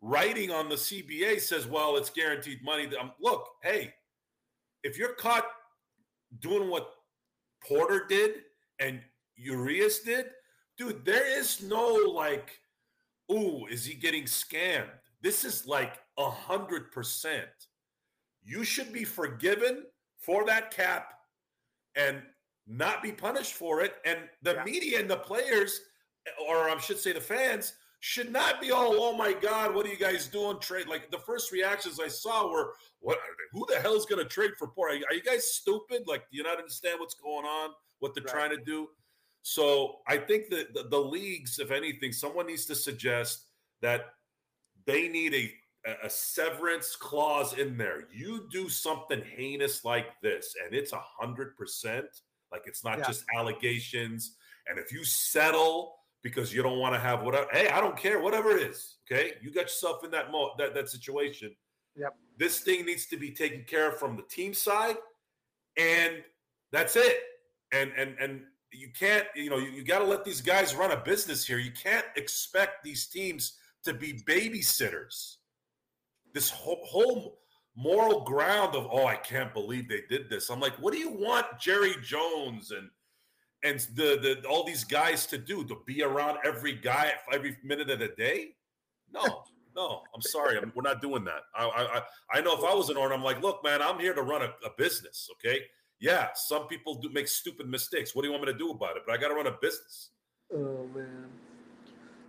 writing on the CBA says, well, it's guaranteed money. Um, look, hey, if you're caught doing what Porter did and Urias did, dude, there is no like, ooh, is he getting scammed? This is like a hundred percent. You should be forgiven for that cap and not be punished for it. And the yeah. media and the players, or I should say the fans, should not be all, oh my God, what are you guys doing? Trade like the first reactions I saw were, what? Who the hell is going to trade for poor? Are, are, you guys stupid? Like, do you not understand what's going on? What they're right. trying to do? So I think that the, the, leagues, if anything, someone needs to suggest that they need a, a severance clause in there. You do something heinous like this, and it's a hundred percent. Like it's not yeah. just allegations. And if you settle because you don't want to have whatever. Hey, I don't care, whatever it is. Okay, you got yourself in that mo- that that situation. Yep. This thing needs to be taken care of from the team side, and that's it. And and and you can't, you know, you, you got to let these guys run a business here. You can't expect these teams to be babysitters. This whole, whole moral ground of oh, I can't believe they did this. I'm like, what do you want, Jerry Jones and and the, the all these guys to do to be around every guy every minute of the day? No, no. I'm sorry, I'm, we're not doing that. I, I I know if I was an owner, I'm like, look, man, I'm here to run a, a business. Okay, yeah, some people do make stupid mistakes. What do you want me to do about it? But I got to run a business. Oh man.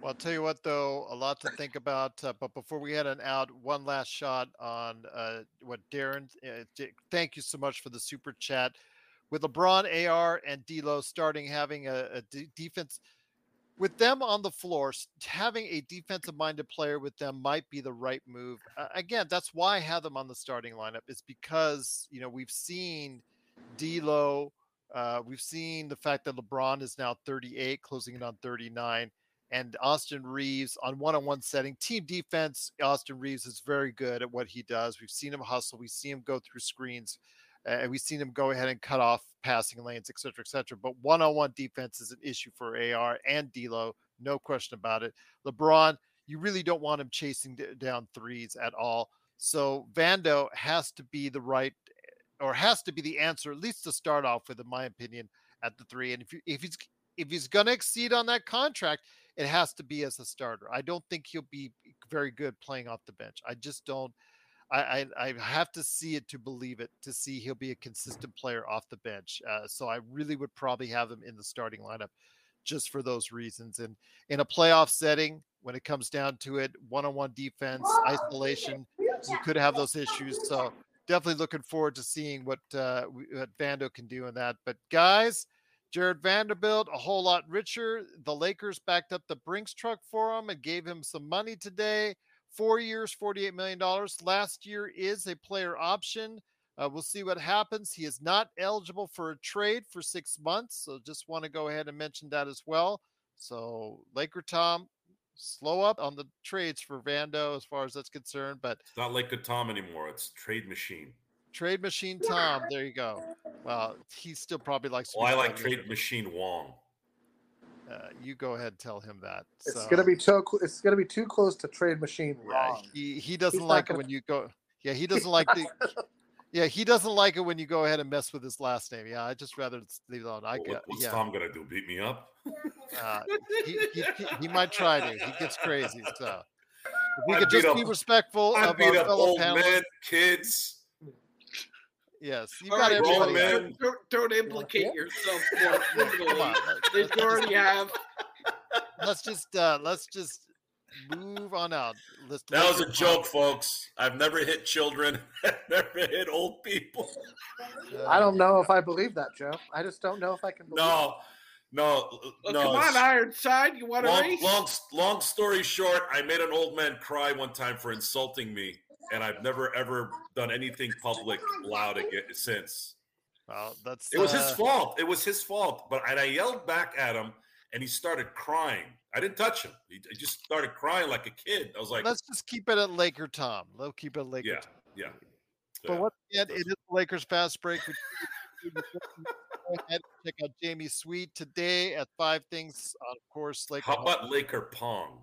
Well, I'll tell you what, though, a lot to think about. Uh, but before we head on out, one last shot on uh, what Darren. Uh, thank you so much for the super chat with LeBron, AR, and D'Lo starting having a, a d- defense with them on the floor, having a defensive-minded player with them might be the right move. Again, that's why I have them on the starting lineup. Is because you know we've seen D'Lo, uh, we've seen the fact that LeBron is now 38, closing in on 39, and Austin Reeves on one-on-one setting, team defense. Austin Reeves is very good at what he does. We've seen him hustle. We see him go through screens and we've seen him go ahead and cut off passing lanes, et cetera, et cetera. But one-on-one defense is an issue for AR and D'Lo, no question about it. LeBron, you really don't want him chasing down threes at all. So Vando has to be the right, or has to be the answer, at least to start off with, in my opinion, at the three. And if you, if he's if he's going to exceed on that contract, it has to be as a starter. I don't think he'll be very good playing off the bench. I just don't. I, I, I have to see it to believe it to see he'll be a consistent player off the bench. Uh, so I really would probably have him in the starting lineup just for those reasons. And in a playoff setting, when it comes down to it, one-on-one defense, isolation, you could have those issues. So definitely looking forward to seeing what uh, what Vando can do in that. But guys, Jarred Vanderbilt, a whole lot richer. The Lakers backed up the Brinks truck for him and gave him some money today. Four years, $48 million. Last year is a player option. Uh, we'll see what happens. He is not eligible for a trade for six months. So just want to go ahead and mention that as well. So, Laker Tom, slow up on the trades for Vando as far as that's concerned. But it's not Laker Tom anymore. It's Trade Machine. Trade Machine Tom. There you go. Well, he still probably likes. Well, I like Trade Machine Wong. Uh, you go ahead and tell him that. It's so, gonna be too. It's gonna be too close to trade machine. Wrong. Yeah, he he doesn't He's like it when you go. Yeah, he doesn't like the. Yeah, he doesn't like it when you go ahead and mess with his last name. Yeah, I just rather leave it alone. I get. What's yeah. Tom gonna do? Beat me up? Uh, he, he, he, might try to. He gets crazy. So if we I could just up, be respectful I of our fellow old men, kids. Yes, you got right, everybody. Don't, don't, don't, implicate yeah. yourself criminally. they already have. Let's just uh let's just move on out. Let's, that was a joke, folks. I've never hit children. I've never hit old people. Uh, I don't know if I believe that, Joe. I just don't know if I can. no, No, Well, no. come on, Ironside. You want to long, race? long, long story short, I made an old man cry one time for insulting me, and I've never ever done anything public loud again since. Well, that's It was his uh, fault. It was his fault. But and I yelled back at him, and he started crying. I didn't touch him. He, he just started crying like a kid. I was like, Let's just keep it at Laker Tom. Let's keep it at Laker yeah, Tom. yeah. But yeah. again, it is the Lakers fast break. Go ahead and check out Jamie Sweet today at Five Things. Of course, Laker. How about Laker Pong?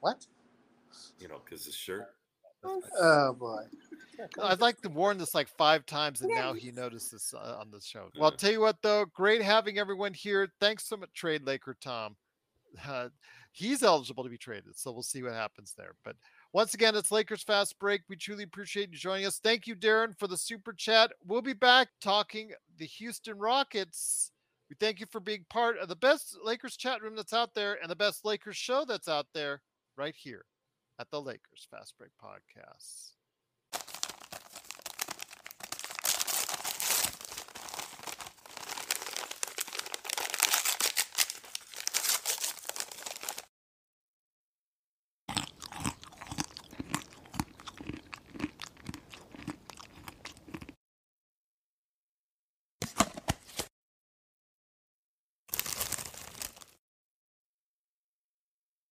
What? You know, because his shirt. Oh boy. I'd like to warn this like five times, and now he noticed this uh, on the show. Well, I'll tell you what, though, great having everyone here. Thanks so much, Trade Laker Tom. Uh, he's eligible to be traded, so we'll see what happens there. But once again, it's Lakers Fast Break. We truly appreciate you joining us. Thank you, Darren, for the super chat. We'll be back talking the Houston Rockets. We thank you for being part of the best Lakers chat room that's out there and the best Lakers show that's out there right here at the Lakers Fast Break Podcast.